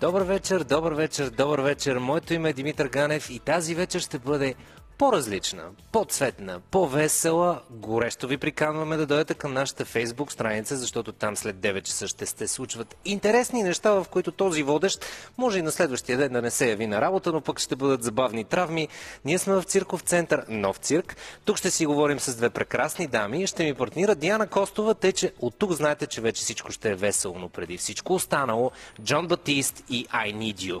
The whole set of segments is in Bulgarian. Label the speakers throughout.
Speaker 1: Добър вечер, добър вечер, добър вечер. Моето име е Димитър Ганев и тази вечер ще бъде по-различна, по-цветна, по-весела. Горещо ви приканваме да дойдете към нашата фейсбук страница, защото там след 9 часа ще се случват интересни неща, в които този водещ може и на следващия ден да не се яви на работа, но пък ще бъдат забавни травми. Ние сме в цирков център Нов цирк. Тук ще си говорим с две прекрасни дами. Ще ми партнира Диана Костова, тъй че от тук знаете, че вече всичко ще е весело, но преди всичко останало Джон Батист и I Need You.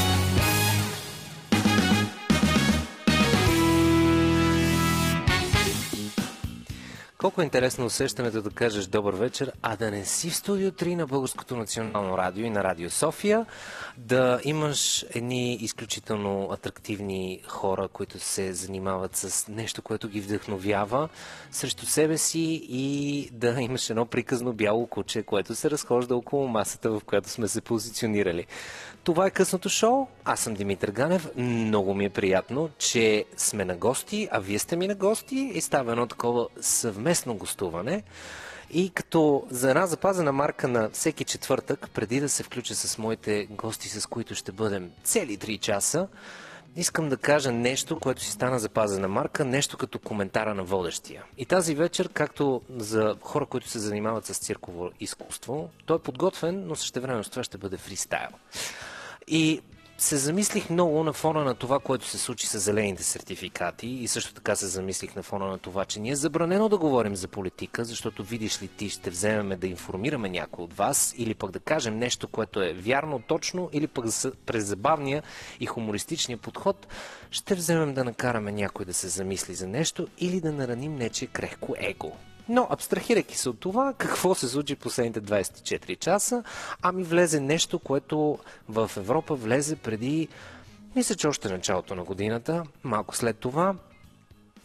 Speaker 1: Колко е интересно усещането да кажеш добър вечер, а да не си в студио 3 на Българското национално радио и на Радио София, да имаш едни изключително атрактивни хора, които се занимават с нещо, което ги вдъхновява срещу себе си и да имаш едно приказно бяло куче, което се разхожда около масата, в която сме се позиционирали. Това е късното шоу. Аз съм Димитър Ганев. Много ми е приятно, че сме на гости, а вие сте ми на гости и става едно такова съвместно гостуване. И като за една запазена марка на всеки четвъртък, преди да се включа с моите гости, с които ще бъдем цели 3 часа, искам да кажа нещо, което си стана запазена марка, нещо като коментара на водещия. И тази вечер, както за хора, които се занимават с цирково изкуство, той е подготвен, но същевременно с това ще бъде фристайл. И се замислих много на фона на това, което се случи с зелените сертификати и също така се замислих на фона на това, че ние е забранено да говорим за политика, защото видиш ли ти ще вземеме да информираме някой от вас или пък да кажем нещо, което е вярно, точно или пък през забавния и хумористичния подход ще вземем да накараме някой да се замисли за нещо или да нараним нече крехко его. Но, абстрахирайки се от това, какво се случи последните 24 часа, ами влезе нещо, което в Европа влезе преди, мисля, че още началото на годината, малко след това,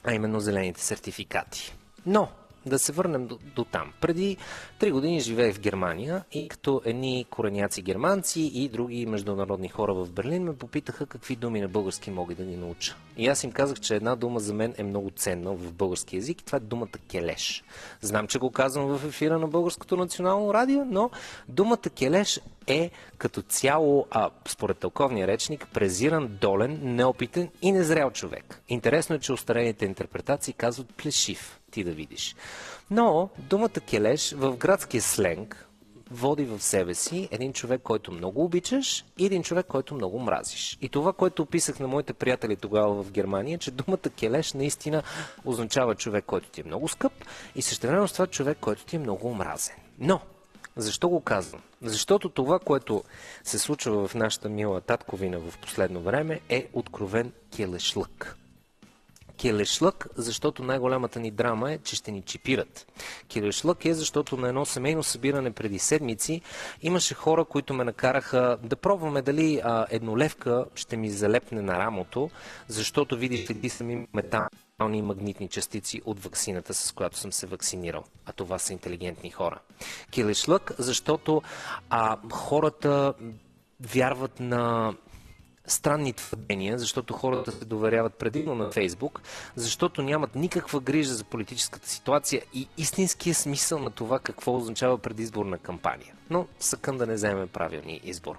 Speaker 1: а именно зелените сертификати. Но, да се върнем до, до там. Преди три години живеех в Германия и като едни кореняци германци и други международни хора в Берлин ме попитаха какви думи на български мога да ни науча. И аз им казах, че една дума за мен е много ценна в български язик и това е думата келеш. Знам, че го казвам в ефира на Българското национално радио, но думата келеш е като цяло, а, според тълковния речник, презиран, долен, неопитен и незрял човек. Интересно е, че устарените интерпретации казват плешив ти да видиш. Но думата келеш в градския сленг води в себе си един човек, който много обичаш и един човек, който много мразиш. И това, което описах на моите приятели тогава в Германия, че думата келеш наистина означава човек, който ти е много скъп и същевременно с това човек, който ти е много омразен. Но, защо го казвам? Защото това, което се случва в нашата мила татковина в последно време е откровен келешлък. Келешлък, защото най-голямата ни драма е, че ще ни чипират. Келешлък е, защото на едно семейно събиране преди седмици имаше хора, които ме накараха да пробваме дали а, еднолевка ще ми залепне на рамото, защото видите ли сами метални и магнитни частици от вакцината, с която съм се вакцинирал. А това са интелигентни хора. Келешлък, защото а, хората вярват на странни твърдения, защото хората се доверяват предимно на Фейсбук, защото нямат никаква грижа за политическата ситуация и истинския смисъл на това какво означава предизборна кампания. Но съкън да не вземе правилния избор.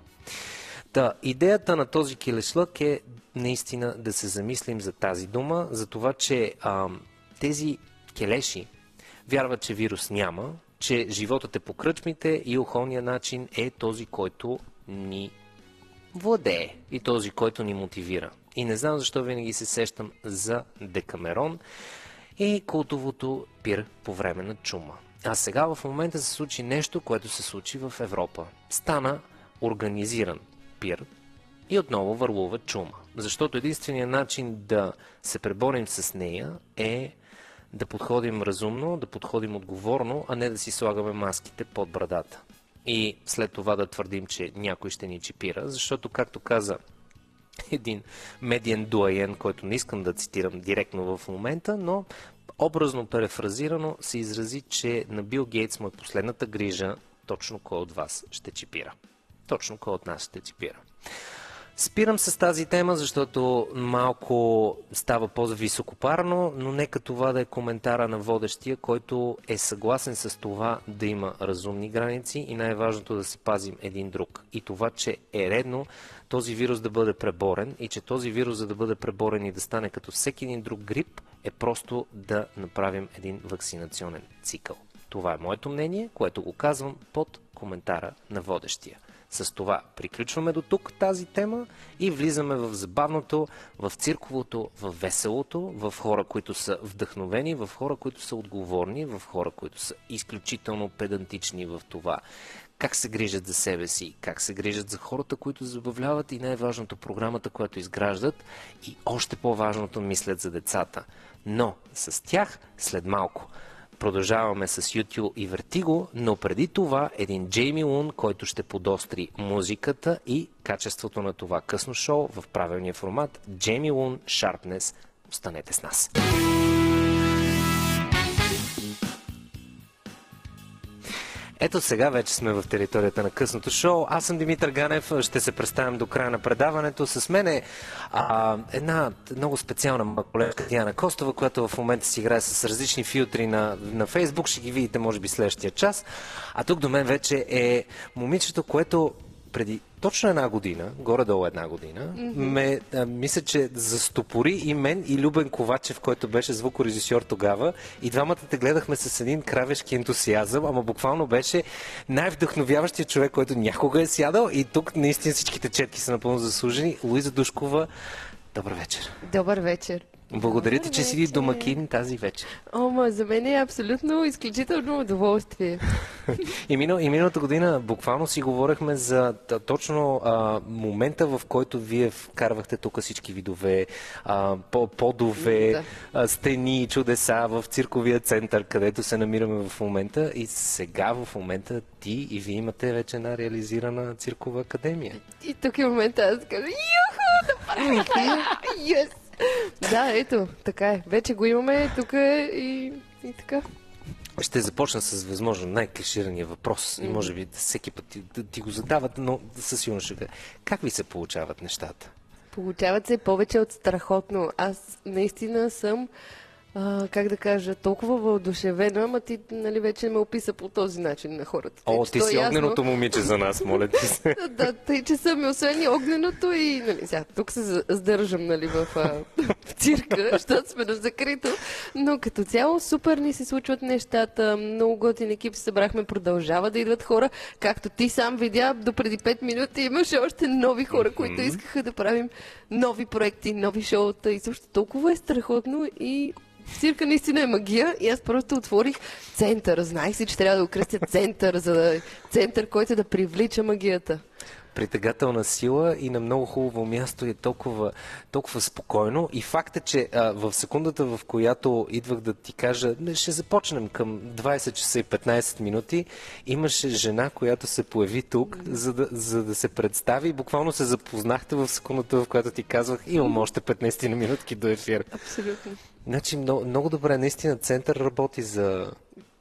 Speaker 1: Та, идеята на този килешлък е наистина да се замислим за тази дума, за това, че а, тези келеши вярват, че вирус няма, че животът е по кръчмите и охолният начин е този, който ни владее и този, който ни мотивира. И не знам защо винаги се сещам за Декамерон и култовото пир по време на чума. А сега в момента се случи нещо, което се случи в Европа. Стана организиран пир и отново върлува чума. Защото единственият начин да се преборим с нея е да подходим разумно, да подходим отговорно, а не да си слагаме маските под брадата и след това да твърдим, че някой ще ни чипира, защото, както каза един медиен дуаен, който не искам да цитирам директно в момента, но образно перефразирано се изрази, че на Бил Гейтс му е последната грижа точно кой от вас ще чипира. Точно кой от нас ще чипира. Спирам с тази тема, защото малко става по-високопарно, но нека това да е коментара на водещия, който е съгласен с това да има разумни граници и най-важното да се пазим един друг. И това, че е редно този вирус да бъде преборен и че този вирус, за да бъде преборен и да стане като всеки един друг грип, е просто да направим един вакцинационен цикъл. Това е моето мнение, което го казвам под коментара на водещия. С това приключваме до тук тази тема и влизаме в забавното, в цирковото, в веселото, в хора, които са вдъхновени, в хора, които са отговорни, в хора, които са изключително педантични в това как се грижат за себе си, как се грижат за хората, които забавляват и най-важното програмата, която изграждат и още по-важното мислят за децата. Но с тях след малко. Продължаваме с YouTube и Vertigo, но преди това един Джейми Лун, който ще подостри музиката и качеството на това късно шоу в правилния формат. Джейми Лун, Sharpness. Останете с нас. Ето сега вече сме в територията на късното шоу. Аз съм Димитър Ганев. Ще се представям до края на предаването. С мен е а, една много специална колежка Диана Костова, която в момента си играе с различни филтри на, на Фейсбук. Ще ги видите, може би, следващия час. А тук до мен вече е момичето, което преди точно една година, горе-долу една година, mm-hmm. ме, а, мисля, че застопори и мен и Любен Ковачев, който беше звукорежисьор тогава. И двамата те гледахме с един кравешки ентусиазъм, ама буквално беше най-вдъхновяващия човек, който някога е сядал. И тук наистина всичките четки са напълно заслужени. Луиза Душкова, добър вечер.
Speaker 2: Добър вечер.
Speaker 1: Благодаря ти, че си домакин тази вечер.
Speaker 2: Ома, за мен е абсолютно изключително удоволствие.
Speaker 1: и, минал, и миналата година буквално си говорихме за точно а, момента, в който вие вкарвахте тук всички видове, а, подове, да. а, стени, чудеса в цирковия център, където се намираме в момента. И сега в момента ти и вие имате вече една реализирана циркова академия.
Speaker 2: И тук е момента аз кажа, юху, да! Yes! Да, ето, така е. Вече го имаме тук е и, и така.
Speaker 1: Ще започна с възможно най-клиширания въпрос. И може би всеки път ти, да ти го задават, но със сигурност ще Как ви се получават нещата?
Speaker 2: Получават се повече от страхотно. Аз наистина съм а, как да кажа, толкова въодушевена, ама ти нали, вече ме описа по този начин на хората.
Speaker 1: О, ти си ясно... огненото момиче за нас, моля ти се.
Speaker 2: да, тъй, че съм освен и огненото и нали, сега, тук се сдържам нали, в, а, в цирка, защото сме на закрито, но като цяло супер ни се случват нещата, много готин екип се събрахме, продължава да идват хора, както ти сам видя, до преди 5 минути имаше още нови хора, които искаха да правим нови проекти, нови шоута. И също толкова е страхотно и цирка наистина е магия и аз просто отворих център. Знаех си, че трябва да окръстя център, за да... център, който да привлича магията
Speaker 1: притегателна сила и на много хубаво място е толкова, толкова спокойно. И факт е, че а, в секундата, в която идвах да ти кажа, ще започнем към 20 часа и 15 минути, имаше жена, която се появи тук, за да, за да се представи. Буквално се запознахте в секундата, в която ти казвах, имам още 15 минутки до ефир.
Speaker 2: Абсолютно.
Speaker 1: Значи много, много добре, наистина център работи за,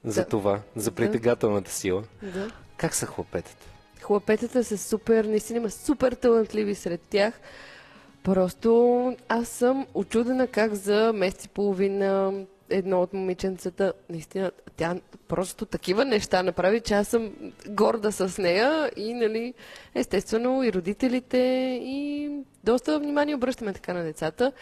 Speaker 1: за да. това, за притегателната сила.
Speaker 2: Да.
Speaker 1: Как са хлопетата?
Speaker 2: Хлапетата са супер, наистина има супер талантливи сред тях. Просто аз съм очудена как за месец и половина едно от момиченцата, наистина, тя просто такива неща направи, че аз съм горда с нея и, нали, естествено и родителите и доста внимание обръщаме така на децата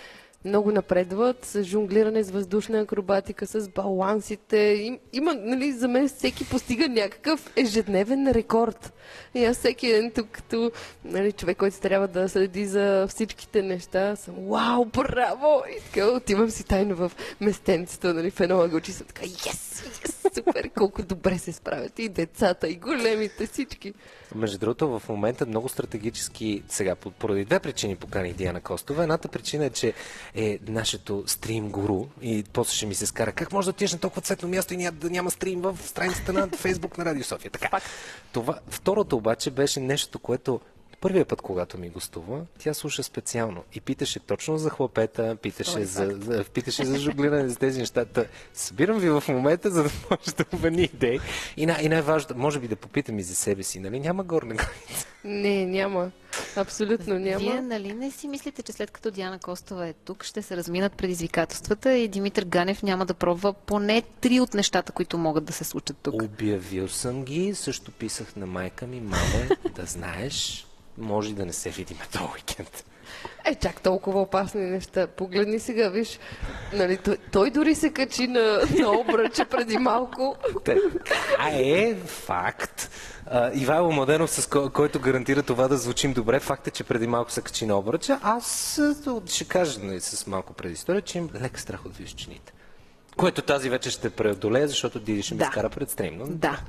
Speaker 2: много напредват с жонглиране с въздушна акробатика, с балансите. Им, има, нали, за мен всеки постига някакъв ежедневен рекорд. И аз всеки ден тук, като нали, човек, който трябва да следи за всичките неща, съм вау, браво! И така отивам си тайно в местенцето, нали, в едно ъгълче съм така, ес, ес, супер, колко добре се справят и децата, и големите, всички.
Speaker 1: Между другото, в момента много стратегически, сега, поради две причини поканих Диана Костова. Едната причина е, че е нашето стрим гуру и после ще ми се скара. Как може да отидеш на толкова цветно място и няма, да няма стрим в страницата на Фейсбук на Радио София? Така. Това. Второто обаче беше нещо, което Първият път, когато ми гостува, тя слуша специално и питаше точно за хлапета, питаше, за, за, питаше за жуглиране за тези неща. Та, събирам ви в момента, за да може да обмени идеи. И, най- и най-важното, може би да попитам и за себе си, нали? Няма горна граница.
Speaker 2: Не, няма. Абсолютно няма.
Speaker 3: Вие нали не си мислите, че след като Диана Костова е тук, ще се разминат предизвикателствата и Димитър Ганев няма да пробва поне три от нещата, които могат да се случат тук?
Speaker 1: Обявил съм ги, също писах на майка ми, маме, да знаеш, може и да не се видим този уикенд.
Speaker 2: Е, чак толкова опасни неща. Погледни сега, виж, нали, той, той дори се качи на, на обръча преди малко.
Speaker 1: Така е, факт. А, Ивайло Младенов, с ко- който гарантира това да звучим добре, факт е, че преди малко се качи на обръча. Аз а, ще кажа нали, с малко предистория, че им лек страх от височините. Което тази вечер ще преодолее, защото Диди ще ми
Speaker 3: Да.
Speaker 1: скара пред стрим. Но...
Speaker 3: Да.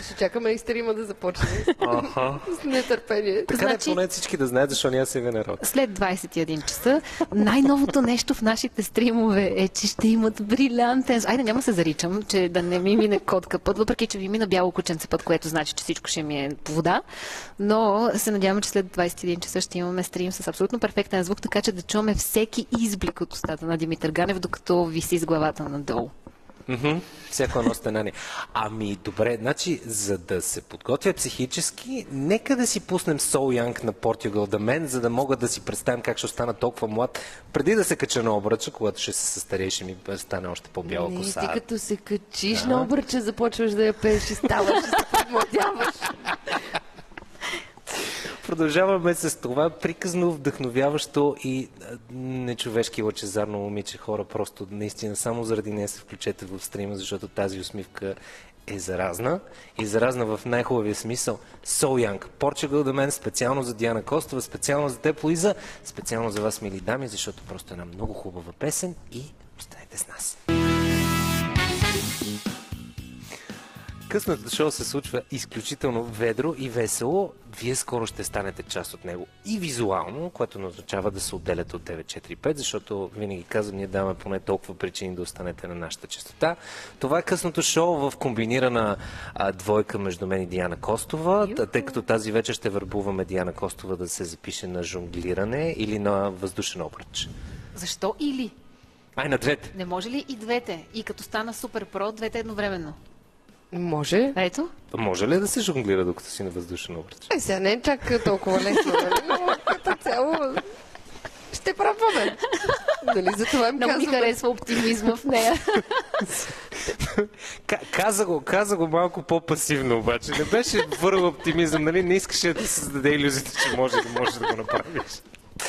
Speaker 2: Ще чакаме и стрима да започне
Speaker 1: Аха.
Speaker 2: с нетърпение.
Speaker 1: Така значи...
Speaker 3: Значи-
Speaker 1: поне всички да знаят, защо няма сега народ.
Speaker 3: След 21 часа, най-новото нещо в нашите стримове е, че ще имат брилянтен... Айде, няма да се заричам, че да не ми мине котка път, въпреки че ви мина бяло кученце път, което значи, че всичко ще ми е по вода. Но се надявам, че след 21 часа ще имаме стрим с абсолютно перфектен звук, така че да чуваме всеки изблик от устата на Димитър Ганев, докато виси с главата надолу.
Speaker 1: Всяко едно стенание. Ами, добре, значи, за да се подготвя психически, нека да си пуснем Сол Янг на Португал да мен, за да мога да си представим как ще стана толкова млад, преди да се кача на обръча, когато ще се състарее, ще ми стане още по-бяла
Speaker 2: Не,
Speaker 1: коса.
Speaker 2: ти като се качиш на обръча, започваш да я пееш и ставаш, и се подмладяваш.
Speaker 1: Продължаваме с това приказно, вдъхновяващо и а, нечовешки лъчезарно момиче. Хора, просто наистина само заради нея се включете в стрима, защото тази усмивка е заразна. И заразна в най-хубавия смисъл. So Young, Portugal да мен, специално за Диана Костова, специално за теб, Луиза, специално за вас, мили дами, защото просто е една много хубава песен и останете с нас. Късното шоу се случва изключително ведро и весело. Вие скоро ще станете част от него и визуално, което не означава да се отделяте от 945, защото винаги казвам, ние даваме поне толкова причини да останете на нашата частота. Това е късното шоу в комбинирана а, двойка между мен и Диана Костова,
Speaker 3: Юху.
Speaker 1: тъй като тази вечер ще върбуваме Диана Костова да се запише на жонглиране или на въздушен обръч.
Speaker 3: Защо или?
Speaker 1: Ай, на двете!
Speaker 3: Не може ли и двете? И като стана супер про, двете едновременно?
Speaker 2: Може.
Speaker 3: Ето.
Speaker 1: Може ли да се жонглира докато си на въздушен обръч?
Speaker 2: Е, сега не е чак толкова лесно, нали? Но като цяло ще пробваме. Нали, за това им
Speaker 3: Много ми
Speaker 2: казваме.
Speaker 3: харесва оптимизма в нея.
Speaker 1: Ка- Каза го, каза го малко по-пасивно обаче. Не беше върл оптимизъм, нали? Не искаше да създаде иллюзията, че може да може да го направиш.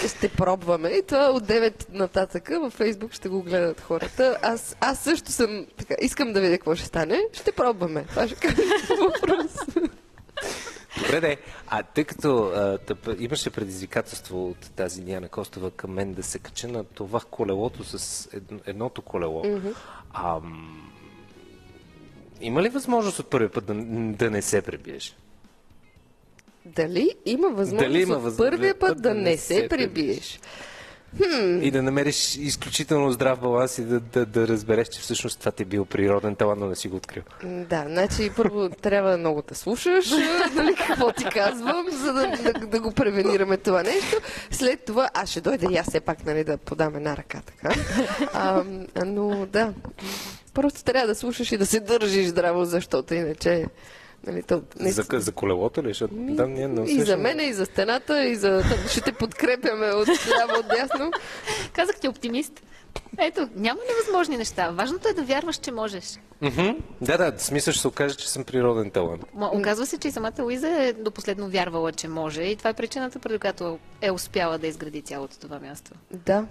Speaker 2: Ще пробваме. И това от 9 нататъка във Фейсбук ще го гледат хората. Аз, аз също съм така, искам да видя какво ще стане. Ще пробваме. Това ще кажа въпрос.
Speaker 1: Добре, де. А тъй като а, тъп, имаше предизвикателство от тази Диана Костова към мен да се кача на това колелото с едно, едното колело, mm-hmm. ам, има ли възможност от първия път да, да не се пребиеш?
Speaker 2: Дали има възможност
Speaker 1: Дали има
Speaker 2: от
Speaker 1: възможност
Speaker 2: първия път да не се пребиеш?
Speaker 1: И да намериш изключително здрав баланс и да, да, да разбереш, че всъщност това ти е бил природен талант, но не си го открил.
Speaker 2: Да, значи първо трябва много да слушаш, нали, какво ти казвам, за да, да, да го превенираме това нещо. След това, аз ще дойда и аз все пак нали, да подам една ръка, така. А, но да, просто трябва да слушаш и да се държиш здраво, защото иначе... Нали, то, не,
Speaker 1: За, за колелото ли? Защото
Speaker 2: Ми,
Speaker 1: да, ние не
Speaker 2: и за
Speaker 1: усещаме.
Speaker 2: мен, и за стената, и за... Ще те подкрепяме от ляво, от дясно.
Speaker 3: Казах ти оптимист. Ето, няма невъзможни неща. Важното е да вярваш, че можеш.
Speaker 1: Мгм. Да, да, смисъл ще се окаже, че съм природен талант.
Speaker 3: Ма, оказва се, че и самата Луиза е до последно вярвала, че може и това е причината, преди която е успяла да изгради цялото това място.
Speaker 2: Да,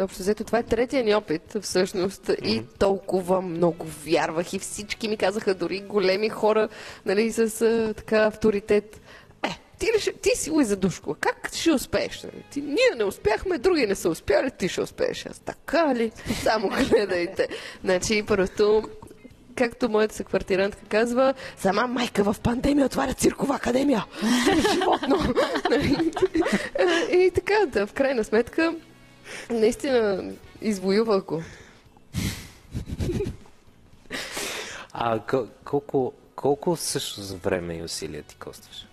Speaker 2: общо взето това е третия ни опит всъщност и толкова много вярвах и всички ми казаха, дори големи хора, нали, с а, така авторитет. Ти, ли ти си Луиза Душкова, как ще успееш? Нали? Ти, ние не успяхме, други не са успяли, ти ще успееш. Аз така ли? Само гледайте. Значи, просто както моята съквартирантка казва, сама майка в пандемия отваря циркова академия. Животно. Е, И така, да, в крайна сметка, наистина извоювах го.
Speaker 1: А кол- колко, колко също за време и усилия ти костваш?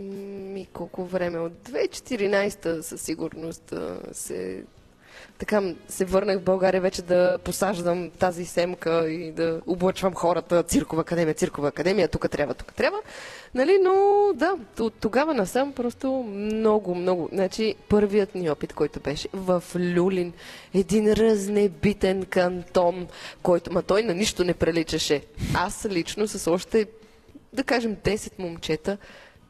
Speaker 2: Ми колко време? От 2014 със сигурност се така се върнах в България вече да посаждам тази семка и да облъчвам хората циркова академия, циркова академия, тук трябва, тук трябва. Нали, но да, от тогава насам просто много, много. Значи първият ни опит, който беше в Люлин, един разнебитен кантон, който, ма той на нищо не приличаше. Аз лично с още, да кажем, 10 момчета,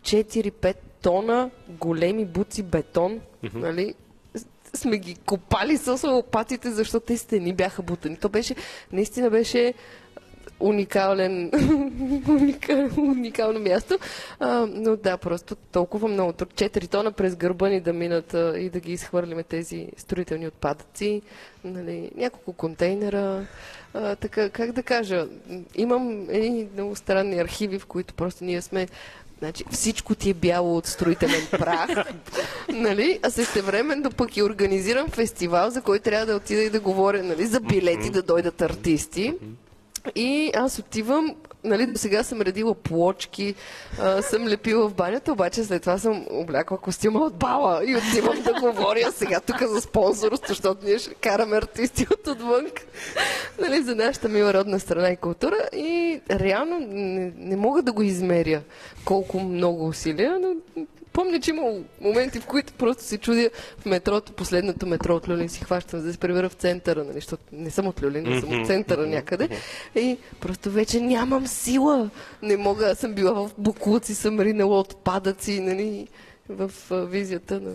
Speaker 2: 4-5 тона големи буци бетон, mm-hmm. нали, сме ги копали с лопатите, защото те стени бяха бутани. То беше, наистина беше уникален, уникално място. А, но да, просто толкова много. 4 тона през гърба ни да минат а, и да ги изхвърлиме тези строителни отпадъци. Нали, няколко контейнера. А, така, как да кажа, имам едни много странни архиви, в които просто ние сме Значи всичко ти е бяло от строителен прах, нали? а същевременно пък и организирам фестивал, за който трябва да отида и да говоря нали, за билети, да дойдат артисти. И аз отивам, нали, до сега съм редила плочки, а, съм лепила в банята, обаче след това съм облякла костюма от бала и отивам да говоря сега тук за спонсорство, защото ние ще караме артисти от отвън, нали, за нашата мила родна страна и култура. И реално не, не мога да го измеря колко много усилия, но помня, че има моменти, в които просто се чудя в метрото, последното метро от Люлин си хващам, за да се прибера в центъра, нали, защото не съм от Люлин, не съм от центъра някъде. И просто вече нямам сила. Не мога, аз съм била в буклуци, съм ринала отпадъци, нали, в визията на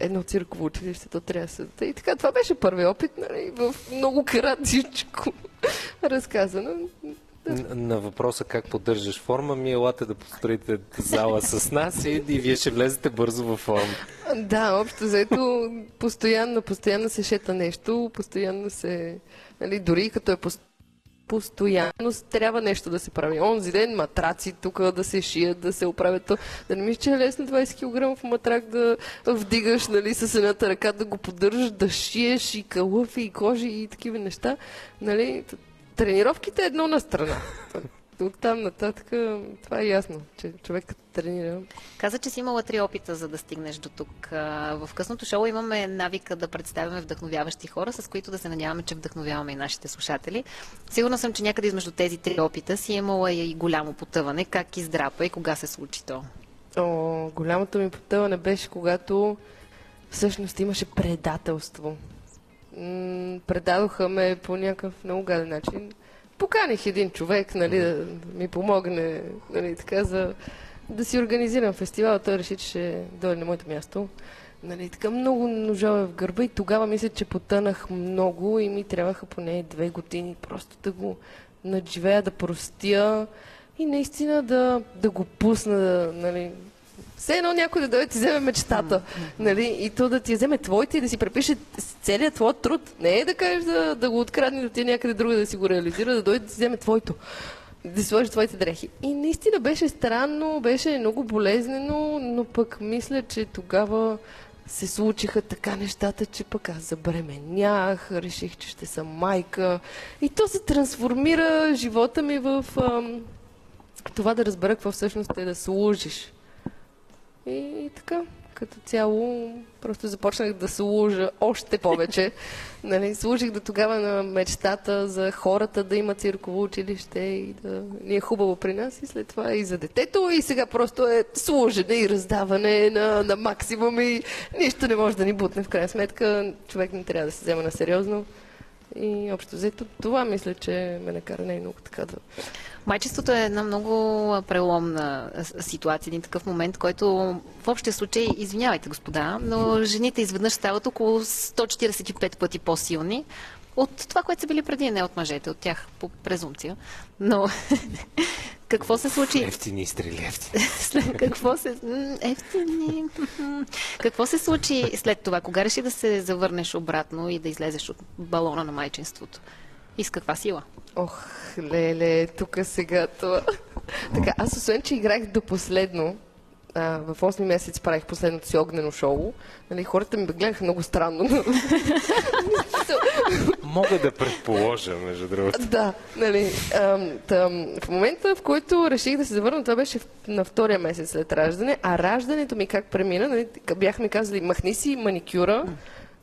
Speaker 2: едно цирково училище, то трябва да се... И така, това беше първи опит, нали, в много кратичко разказано.
Speaker 1: На, въпроса как поддържаш форма, ми елате да построите зала с нас и, и вие ще влезете бързо във форма.
Speaker 2: Да, общо заето постоянно, постоянно се шета нещо, постоянно се... Нали, дори като е постоянно трябва нещо да се прави. Онзи ден матраци тук да се шият, да се оправят. Да не мисля, че е лесно 20 кг матрак да вдигаш нали, с едната ръка, да го поддържаш, да шиеш и калъфи, и кожи и такива неща. Нали, тренировките е едно на страна. От там нататък това е ясно, че човек като тренира.
Speaker 4: Каза, че си имала три опита, за да стигнеш до тук. В късното шоу имаме навика да представяме вдъхновяващи хора, с които да се надяваме, че вдъхновяваме и нашите слушатели. Сигурна съм, че някъде измежду тези три опита си имала и голямо потъване. Как издрапа и кога се случи то?
Speaker 2: О, голямото ми потъване беше, когато всъщност имаше предателство предадоха ме по някакъв много гаден начин. Поканих един човек, нали, да ми помогне, нали, така, за да си организирам фестивал. Той реши, че ще дойде на моето място. Нали, така много ножове в гърба и тогава мисля, че потънах много и ми трябваха поне две години просто да го надживея, да простя и наистина да, да го пусна, нали, все едно някой да дойде ти вземе мечтата. Нали? И то да ти вземе твоите и да си препише целият твой труд. Не е да кажеш да, да го открадне да ти някъде друга да си го реализира, да дойде да си вземе твоето. Да сложи твоите дрехи. И наистина беше странно, беше много болезнено, но пък мисля, че тогава се случиха така нещата, че пък аз забременях, реших, че ще съм майка. И то се трансформира живота ми в ам, това да разбера какво всъщност е да служиш. И, и така, като цяло, просто започнах да служа още повече. нали, служих до тогава на мечтата за хората да има цирково училище и да ни е хубаво при нас и след това и за детето и сега просто е служене и раздаване на, на максимум и нищо не може да ни бутне в крайна сметка. Човек не трябва да се взема на сериозно. И общо взето това мисля, че ме накара не много така да
Speaker 4: Майчеството е една много преломна ситуация, един такъв момент, който в общия случай, извинявайте господа, но жените изведнъж стават около 145 пъти по-силни от това, което са били преди, не от мъжете, от тях по презумпция. Но какво се случи?
Speaker 1: Ефтини стрели, ефтини.
Speaker 4: какво се... Ефтини... какво се случи след това? Кога реши да се завърнеш обратно и да излезеш от балона на майчинството? И с каква сила?
Speaker 2: Ох, леле, тук сега това. така, аз освен, че играх до последно, а, в 8 месец правих последното си огнено шоу, нали, хората ми гледаха много странно.
Speaker 1: Мога да предположа, между другото.
Speaker 2: да, нали. ам, тъм, в момента, в който реших да се завърна, това беше на втория месец след раждане, а раждането ми как премина, нали, бяха ми казали, махни си маникюра,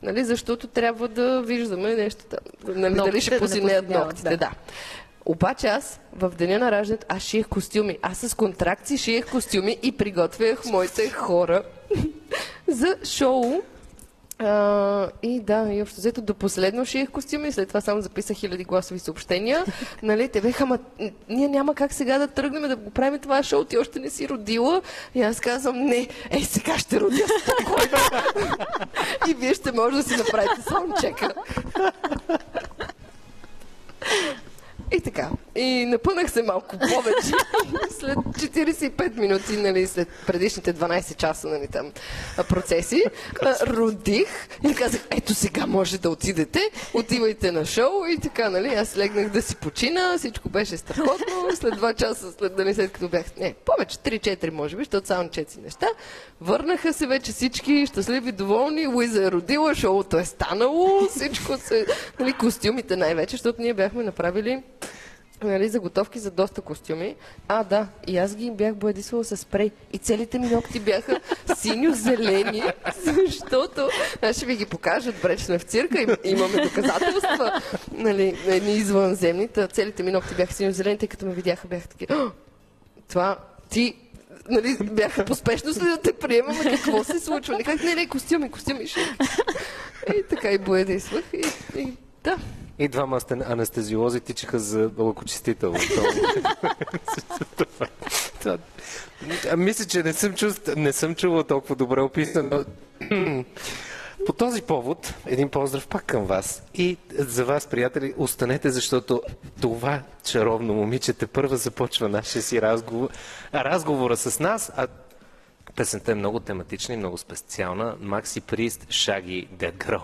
Speaker 2: нали, защото трябва да виждаме нещо там. Нали, дали ще
Speaker 4: да не
Speaker 2: позеленят
Speaker 4: позеленяват,
Speaker 2: ногтите,
Speaker 4: да.
Speaker 2: да. Обаче аз в деня на раждането аз шиех костюми. Аз с контракции шиех костюми и приготвях моите хора за шоу. А, и да, и общо взето до последно шиех костюми, след това само записах хиляди гласови съобщения. нали, те беха, ама ние няма как сега да тръгнем да го правим това шоу, ти още не си родила. И аз казвам, не, ей сега ще родя спокойно. и вие ще може да си направите саундчека. И напънах се малко повече. след 45 минути, нали, след предишните 12 часа, нали, там, процеси, родих и казах, ето сега може да отидете, отивайте на шоу и така, нали, аз легнах да си почина, всичко беше страхотно, след 2 часа, след, нали, след като бях, не, повече, 3-4 може би, защото само 4 неща, върнаха се вече всички щастливи, доволни, Луиза е родила, шоуто е станало, всичко се, нали, костюмите най-вече, защото ние бяхме направили нали, заготовки за доста костюми. А, да, и аз ги бях боядисвала с спрей. И целите ми ногти бяха синьо-зелени, защото, аз ще ви ги покажа, добре, че сме в цирка, им, имаме доказателства, нали, на едни извънземни, целите ми ногти бяха синьо-зелени, тъй като ме видяха, бяха таки, «О, това, ти, нали, бяха поспешно след да те приемаме, какво се случва? Не, как не, не, костюми, костюми ще. И така и боядисвах и, и да.
Speaker 1: И двама анестезиолози тичаха за лъкочистител. Мисля, че не съм, чул, не съм чувал толкова добре описано. По този повод, един поздрав пак към вас. И за вас, приятели, останете, защото това чаровно момиче те първа започва нашия си разговор, разговора с нас, а песента е много тематична и много специална. Макси Прист, Шаги, Dead Girl.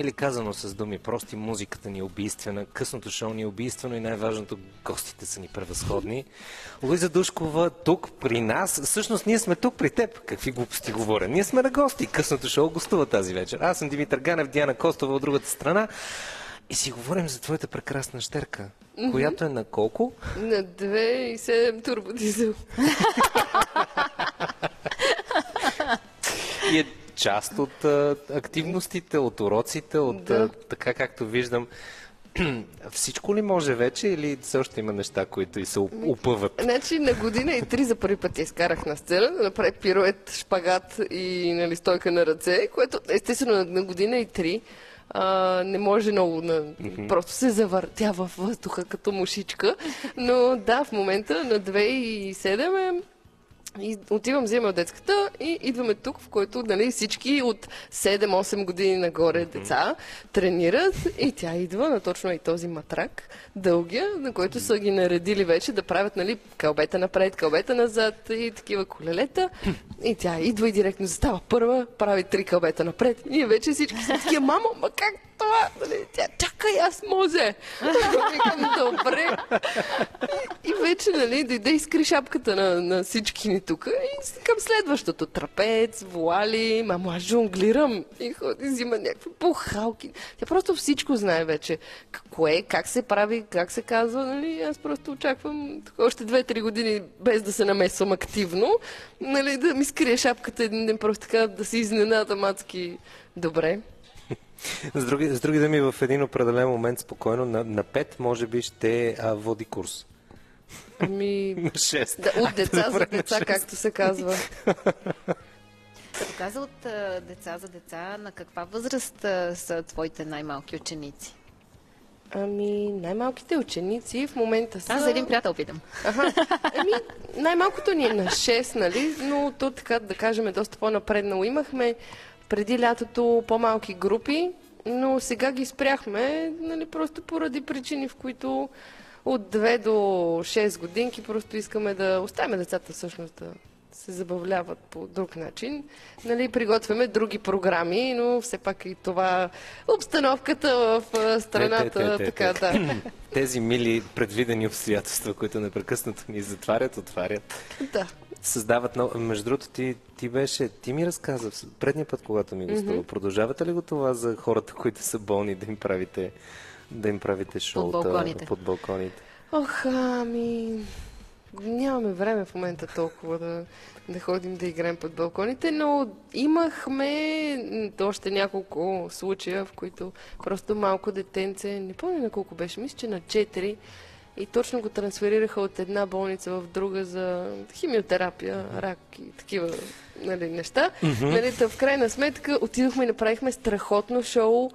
Speaker 1: Или казано с думи прости, музиката ни е убийствена, късното шоу ни е убийствено и най-важното, гостите са ни превъзходни. Луиза Душкова тук при нас. Всъщност ние сме тук при теб. Какви глупости говоря? Ние сме на гости. Късното шоу гостува тази вечер. Аз съм Димитър Ганев, Диана Костова от другата страна. И си говорим за твоята прекрасна щерка, която е на колко?
Speaker 2: На 2,7 турбодизел.
Speaker 1: И е част от а, активностите, от уроците, от
Speaker 2: Да.
Speaker 1: а, така както виждам. Всичко ли може вече или все още има неща, които и се упъват?
Speaker 2: Значи на година и три за първи път я изкарах на сцена, да направи пирует, шпагат и нали, стойка на ръце, което естествено на, на година и три а, не може много, на, просто се завъртя във въздуха като мушичка. Но да, в момента на 2 и 7 е и отивам, взема детската и идваме тук, в който нали, всички от 7-8 години нагоре деца тренират и тя идва на точно и този матрак, дългия, на който са ги наредили вече да правят нали, кълбета напред, кълбета назад и такива колелета. И тя идва и директно застава първа, прави три кълбета напред. Ние вече всички сме такива, мамо, ма как това? Нали, тя, чакай, аз може. Викам, добре. И вече, нали, дойде и скри шапката на, на всички ни тук и към следващото. Трапец, вуали, мамо, аз жонглирам и ходи, взима някакви бухалки. Тя просто всичко знае вече. Какво е, как се прави, как се казва, нали, аз просто очаквам още 2-3 години без да се намесвам активно, нали, да ми скрие шапката един ден, просто така да се изненада мацки. Добре.
Speaker 1: С други, с други думи, в един определен момент спокойно на, на 5 може би ще а, води курс.
Speaker 2: Ами,
Speaker 1: На 6.
Speaker 2: да, от деца за
Speaker 1: Добре, на
Speaker 2: деца, както се казва.
Speaker 4: Като каза от а, деца за деца, на каква възраст а, са твоите най-малки ученици?
Speaker 2: Ами, най-малките ученици в момента са...
Speaker 4: Аз за един приятел питам.
Speaker 2: Аха. Ами, най-малкото ни е на 6, нали? Но то така, да кажем, е доста по-напреднало. Имахме преди лятото по-малки групи, но сега ги спряхме, нали, просто поради причини, в които от 2 до 6 годинки просто искаме да оставим децата всъщност да се забавляват по друг начин. Нали, приготвяме други програми, но все пак и това обстановката в страната,
Speaker 1: те, те, те,
Speaker 2: така
Speaker 1: те.
Speaker 2: да.
Speaker 1: Тези мили предвидени обстоятелства, които непрекъснато ни затварят, отварят,
Speaker 2: да.
Speaker 1: Създават много... Между другото, ти, ти беше... Ти ми разказа предния път, когато ми гостува. Продължавате ли го това за хората, които са болни, да им правите, да им правите шоута
Speaker 3: балконите.
Speaker 1: под балконите?
Speaker 2: Ох, ами... Нямаме време в момента толкова да, да ходим да играем под балконите, но имахме още няколко случая, в които просто малко детенце, не помня на колко беше, мисля, че на 4, и точно го трансферираха от една болница в друга за химиотерапия, рак и такива нали, неща. Нали, та в крайна сметка отидохме и направихме страхотно шоу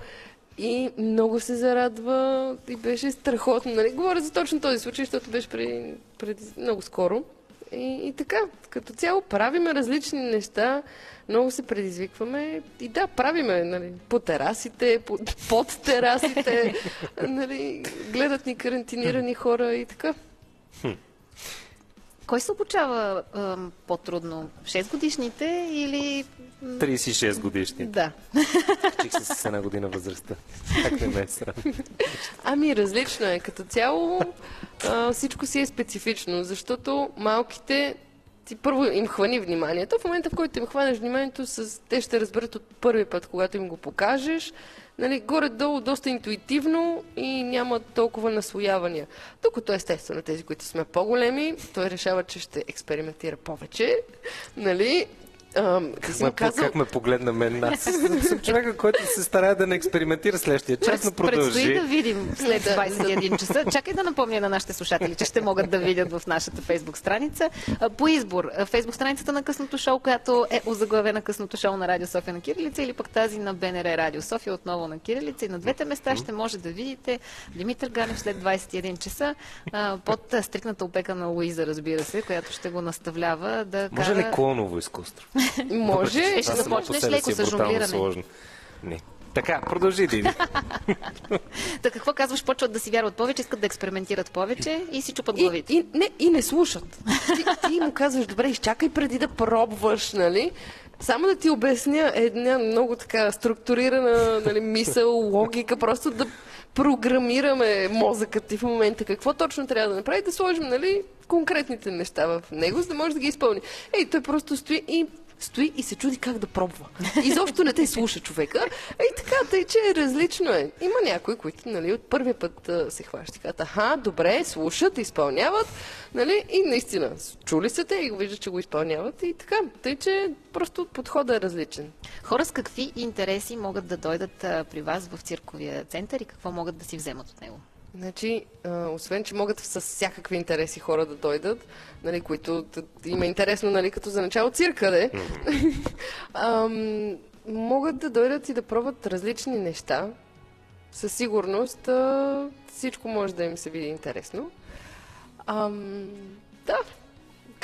Speaker 2: и много се зарадва и беше страхотно. Нали? Говоря за точно този случай, защото беше преди, преди много скоро. И, и така, като цяло правиме различни неща, много се предизвикваме и да, правиме нали, по терасите, по, под терасите, нали, гледат ни карантинирани хора и така.
Speaker 3: Кой се обучава по-трудно? 6 годишните или...
Speaker 1: 36 годишни.
Speaker 2: Да.
Speaker 1: Чих се с една година възрастта. Как не ме е срам.
Speaker 2: Ами различно е. Като цяло а, всичко си е специфично, защото малките ти първо им хвани вниманието. В момента, в който им хванеш вниманието, с... те ще разберат от първи път, когато им го покажеш. Нали, горе-долу доста интуитивно и няма толкова наслоявания. Докато естествено тези, които сме по-големи, той решава, че ще експериментира повече. Нали? Ти си
Speaker 1: Ме,
Speaker 2: казал,
Speaker 1: Как ме погледна мен? Аз съм човека, който се старае да не експериментира следващия час, но
Speaker 3: Предстои
Speaker 1: продължи.
Speaker 3: да видим след
Speaker 2: Да,
Speaker 3: 21 часа. Чакай да напомня на нашите слушатели, че ще могат да видят в нашата фейсбук страница. По избор, фейсбук страницата на късното шоу, която е озаглавена късното шоу на Радио София на Кирилица или пък тази на БНР Радио София отново на Кирилица. И на двете места ще може да видите Димитър Ганев след 21 часа под стрикната опека на Луиза, разбира се, която ще го наставлява да
Speaker 1: Може
Speaker 3: кара...
Speaker 1: ли клоново изкуство?
Speaker 2: Може.
Speaker 3: Е, ще започнеш леко
Speaker 1: е
Speaker 3: с жонглиране.
Speaker 1: сложно. Не. Така, продължи, Диди.
Speaker 3: Та какво казваш? Почват да си вярват повече, искат да експериментират повече и си чупат
Speaker 2: И,
Speaker 3: главите.
Speaker 2: и, не, и не слушат. Ти, ти му казваш, добре, изчакай преди да пробваш, нали? Само да ти обясня една много така структурирана нали, мисъл, логика, просто да програмираме мозъкът ти в момента какво точно трябва да направи, да сложим нали, конкретните неща в него, за да може да ги изпълни. Ей, той просто стои и стои и се чуди как да пробва. Изобщо не те слуша човека. Ей така, тъй, че различно е. Има някои, които нали, от първия път а, се хващат. Казват, аха, добре, слушат, изпълняват. Нали, и наистина, чули се те и го виждат, че го изпълняват. И така, тъй, че просто подходът е различен.
Speaker 3: Хора с какви интереси могат да дойдат а, при вас в цирковия център и какво могат да си вземат от него?
Speaker 2: Значи, а, освен, че могат с всякакви интереси хора да дойдат, нали, които т- им е интересно, нали, като за начало цирка, де, Ам, могат да дойдат и да пробват различни неща. Със сигурност а, всичко може да им се види интересно. Ам, да,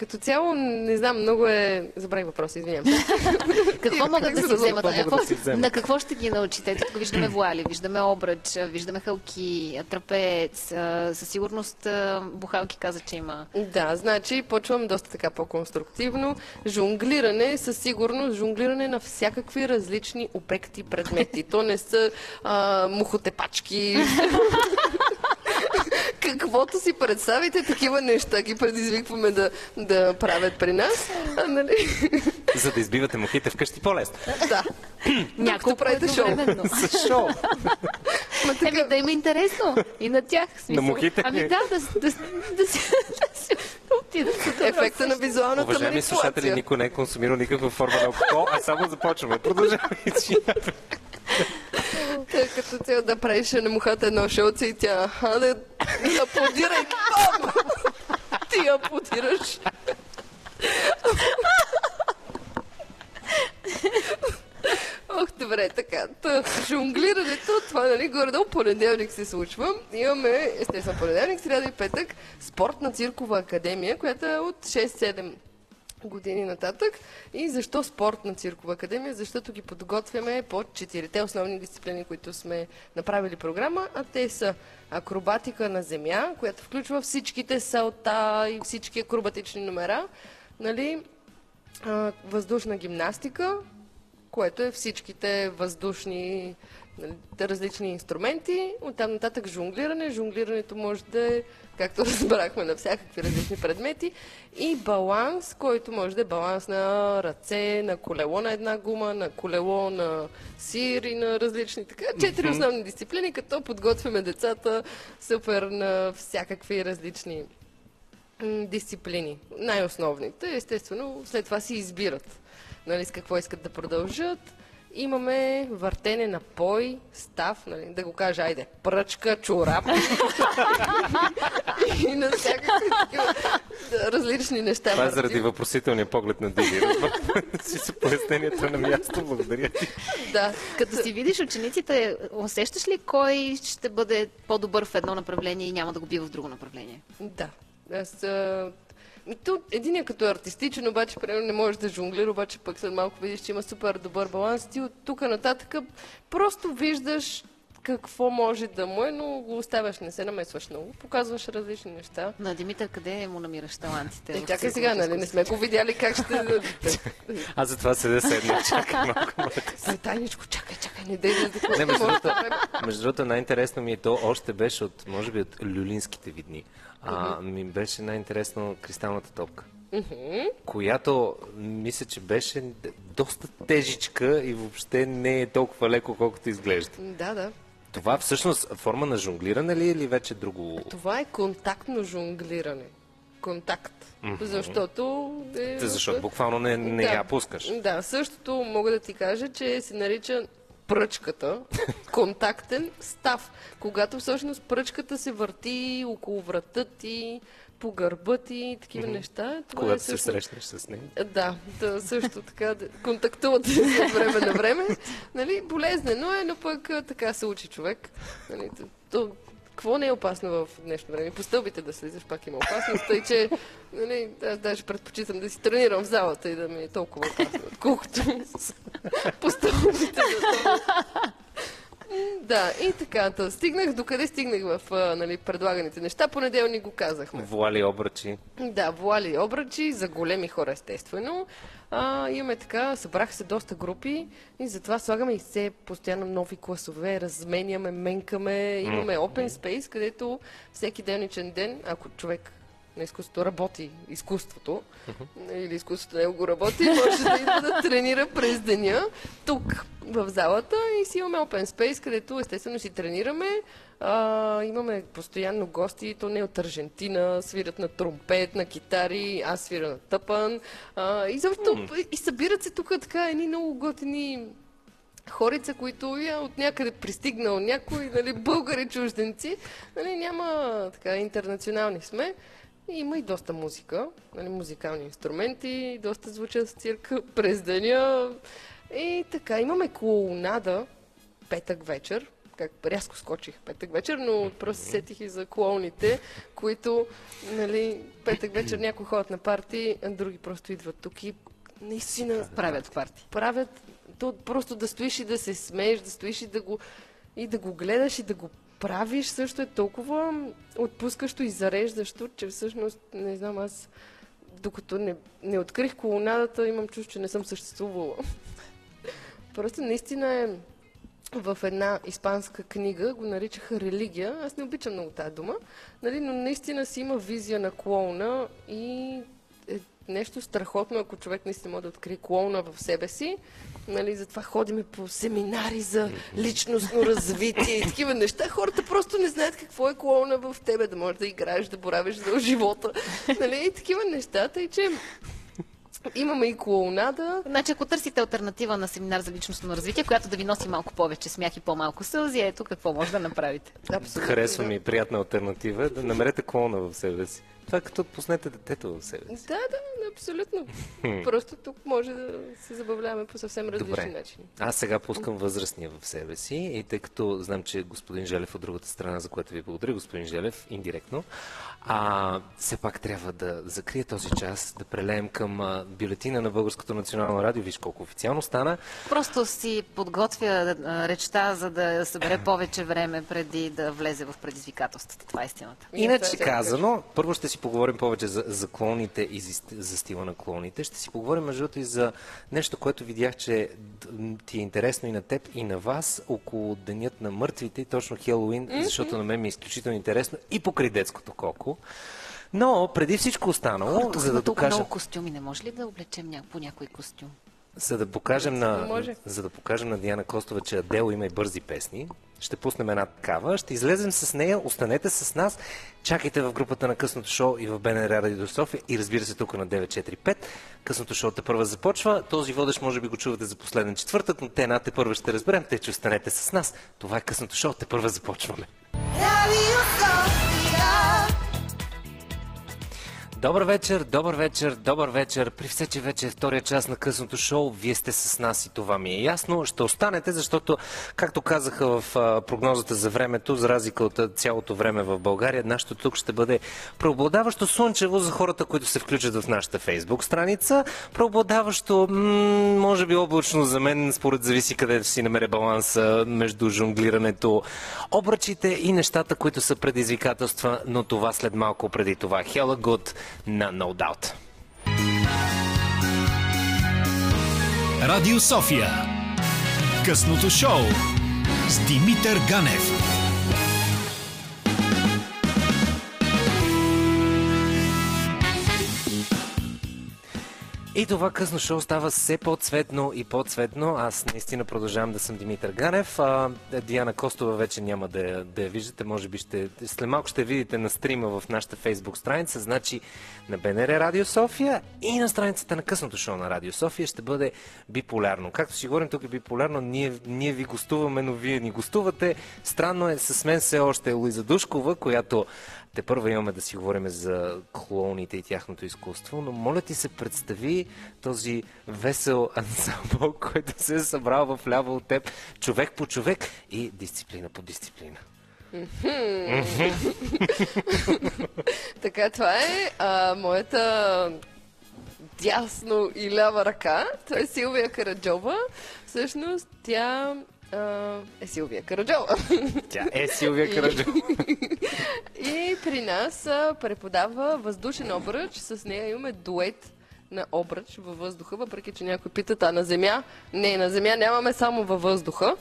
Speaker 2: като цяло, не знам, много е... Забравих въпроса, извинявам се.
Speaker 3: Какво могат да си
Speaker 2: Какво
Speaker 3: вземат? На какво ще ги научите? Тук виждаме вуали, виждаме обръч, виждаме халки, трапец. Със сигурност Бухалки каза, че има.
Speaker 2: Да, значи почвам доста така по-конструктивно. Жонглиране, със сигурност, жонглиране на всякакви различни обекти, предмети. То не са а, мухотепачки. Каквото си представите, такива неща ги предизвикваме да, да правят при нас. А, нали?
Speaker 1: За да избивате мухите вкъщи по-лесно.
Speaker 2: Да.
Speaker 3: Няколко
Speaker 2: правите шоу.
Speaker 1: С шоу.
Speaker 2: Ма така,
Speaker 3: Еми да им е интересно. И на тях. Смисъл.
Speaker 1: На мухите?
Speaker 3: Ами да, да, да, да, да, да си отидат за добро
Speaker 2: ефекта на визуалната
Speaker 1: Уважаеми слушатели, никой не е консумирал никаква форма на алкохол, а само започваме. Продължавайте.
Speaker 2: Тъй като цел да правиш на мухата едно шоуце и тя, а да аплодирай. Бам! Ти аплодираш. Ох, добре, така. Та, жонглирането, това, нали, горе-долу понеделник се случва. Имаме, естествено, понеделник, сряда и петък, спортна циркова академия, която е от 6-7 години нататък. И защо спортна циркова академия? Защото ги подготвяме по четирите основни дисциплини, които сме направили програма, а те са акробатика на земя, която включва всичките салта и всички акробатични номера, нали? въздушна гимнастика, което е всичките въздушни нали, различни инструменти. Оттам нататък жонглиране. Жонглирането може да е, както разбрахме, на всякакви различни предмети. И баланс, който може да е баланс на ръце, на колело на една гума, на колело на сир и на различни така. Четири основни дисциплини, като подготвяме децата супер на всякакви различни дисциплини. Най-основните, естествено, след това си избират нали, с какво искат да продължат. Имаме въртене на пой, став, нали, да го кажа, айде, пръчка, чорап и на всякакви различни неща.
Speaker 1: Това е заради въпросителния поглед на Диди. Си се пояснението на място. Благодаря ти.
Speaker 2: Да,
Speaker 4: Като си видиш учениците, усещаш ли кой ще бъде по-добър в едно направление и няма да го бива в друго направление?
Speaker 2: да. Аз, то, един е като артистичен, обаче примерно не можеш да жонглира, обаче пък след малко видиш, че има супер добър баланс. Ти от тук нататък просто виждаш какво може да му е, но го оставяш, не се намесваш много, показваш различни неща.
Speaker 4: На Димитър, къде му намираш талантите?
Speaker 2: Е, чакай сега, нали? Не сме го видяли как ще...
Speaker 1: Аз затова седя седна, чакай малко.
Speaker 2: Ай, Таничко, чакай, чакай, не дей да
Speaker 1: Не, между другото, между другото, най-интересно ми е то, още беше от, може би, от люлинските ви дни. А, ми беше най-интересно кристалната топка. Която мисля, че беше доста тежичка и въобще не е толкова леко, колкото изглежда.
Speaker 2: Да, да.
Speaker 1: Това всъщност форма на жонглиране ли е или вече друго?
Speaker 2: Това е контактно жонглиране. Контакт. Защото... Е,
Speaker 1: Защото буквално не, не
Speaker 2: Да.
Speaker 1: я пускаш.
Speaker 2: Да, същото мога да ти кажа, че се нарича пръчката, контактен став, когато всъщност пръчката се върти около врата ти, по гърба ти и такива неща. Това е
Speaker 1: Когато се
Speaker 2: всъщност-
Speaker 1: срещнеш с нея.
Speaker 2: Да, да, също така, се от време на време. Нали, болезнено е, но пък така се учи човек. Нали, то, какво не е опасно в днешно време? По стълбите да слизаш пак има опасност, тъй че нали, аз даже предпочитам да си тренирам в залата и да ми е толкова опасно, отколкото по стълбите. Да, да, и така, то, стигнах, докъде стигнах в а, нали, предлаганите неща, понеделник го казахме.
Speaker 1: Вуали обръчи.
Speaker 2: Да, вуали обръчи за големи хора, естествено. А, имаме така, събраха се доста групи и затова слагаме и все постоянно нови класове, разменяме, менкаме. Имаме open space, където всеки делничен ден, ако човек на изкуството работи изкуството, или изкуството не го работи, може да идва да тренира през деня тук в залата и си имаме open space, където естествено си тренираме. А, имаме постоянно гости, то не от Аржентина, свират на тромпет, на китари, аз свира на тъпан. А, и, защо, и събират се тук така едни много готини хорица, които я от някъде пристигнал някой, нали, българи чужденци, нали, няма така интернационални сме. И има и доста музика, нали, музикални инструменти, доста звучат с цирка през деня. И така, имаме клоунада петък вечер, как рязко скочих петък вечер, но просто се сетих и за клоуните, които, нали, петък вечер някои ходят на парти, а други просто идват тук и наистина
Speaker 4: Правят парти.
Speaker 2: правят то просто да стоиш и да се смееш, да стоиш и да го, и да го гледаш и да го правиш също е толкова отпускащо и зареждащо, че всъщност, не знам, аз докато не, не открих колонадата, имам чувство, че не съм съществувала. Просто наистина е в една испанска книга го наричаха религия. Аз не обичам много тази дума, нали, но наистина си има визия на клоуна и е нещо страхотно, ако човек наистина може да открие клоуна в себе си. Нали, затова ходиме по семинари за личностно развитие и такива неща. Хората просто не знаят какво е клоуна в тебе, да можеш да играеш, да боравиш за живота. Нали, и такива неща. Тъй, че имаме и клоунада.
Speaker 4: Значи, ако търсите альтернатива на семинар за личностно развитие, която да ви носи малко повече смях и по-малко сълзи, ето какво може да направите.
Speaker 2: Абсолютно.
Speaker 1: Харесва ми приятна альтернатива да намерете клона в себе си. Това е като пуснете детето в себе си.
Speaker 2: Да, да, абсолютно. Просто тук може да се забавляваме по съвсем различни
Speaker 1: Добре.
Speaker 2: начини.
Speaker 1: Аз сега пускам възрастния в себе си и тъй като знам, че господин Желев от другата страна, за което ви благодаря, господин Желев, индиректно, а, все пак трябва да закрие този час, да прелеем към а, бюлетина на Българското национално радио. Виж колко официално стана.
Speaker 4: Просто си подготвя а, речта, за да събере повече време преди да влезе в предизвикателствата. Това е истината.
Speaker 1: Иначе казано, първо ще си поговорим повече за, за клоните и за, за стила на клоуните. Ще си поговорим между другото и за нещо, което видях, че ти е интересно и на теб, и на вас, около Денят на мъртвите, точно Хелоуин, защото на мен ми е изключително интересно и покрай детското Но преди всичко останало,
Speaker 4: Тук
Speaker 1: за да докажа...
Speaker 4: много костюми. Не може ли да облечем ня... по някой костюм?
Speaker 1: За да покажем на,
Speaker 2: може.
Speaker 1: за да покажем на Диана Костова, че Адел има и бързи песни, ще пуснем една такава, ще излезем с нея, останете с нас, чакайте в групата на късното шоу и в БНР Радио София и разбира се тук на 945. Късното шоу те първа започва. Този водещ може би го чувате за последен четвъртък, но те една те първа ще разберем, те че останете с нас. Това е късното шоу, те първа започваме.
Speaker 5: Radio Sofia.
Speaker 1: Добър вечер, добър вечер, добър вечер. При все, че вече е втория час на късното шоу, вие сте с нас и това ми е ясно. Ще останете, защото, както казаха в прогнозата за времето, за разлика от цялото време в България, нашето тук ще бъде преобладаващо слънчево за хората, които се включат в нашата фейсбук страница. Преобладаващо, може би облачно за мен, според зависи където си намеря баланса между жонглирането, обръчите и нещата, които са предизвикателства, но това след малко преди това. Hella Good на No Doubt.
Speaker 6: Радио София. Късното шоу с Димитър Ганев.
Speaker 1: И това късно шоу става все по-цветно и по-цветно. Аз наистина продължавам да съм Димитър Ганев. А, Диана Костова вече няма да, да я виждате. Може би ще, след малко ще видите на стрима в нашата фейсбук страница. Значи на БНР Радио София и на страницата на късното шоу на Радио София ще бъде биполярно. Както си говорим, тук е биполярно. Ние, ние ви гостуваме, но вие ни гостувате. Странно е, с мен все още е Луиза Душкова, която те първо имаме да си говорим за клоуните и тяхното изкуство, но моля ти се представи този весел ансамбъл, който се е събрал в ляво от теб, човек по човек и дисциплина по дисциплина.
Speaker 2: Така, това е а, моята дясно и лява ръка. Това е Силвия Караджова. Всъщност тя е Силвия Караджова.
Speaker 1: Тя е Силвия Караджова.
Speaker 2: И при нас преподава въздушен обръч. С нея имаме дует на обръч във въздуха, въпреки че някой питат, а на земя? Не, на земя нямаме само във въздуха.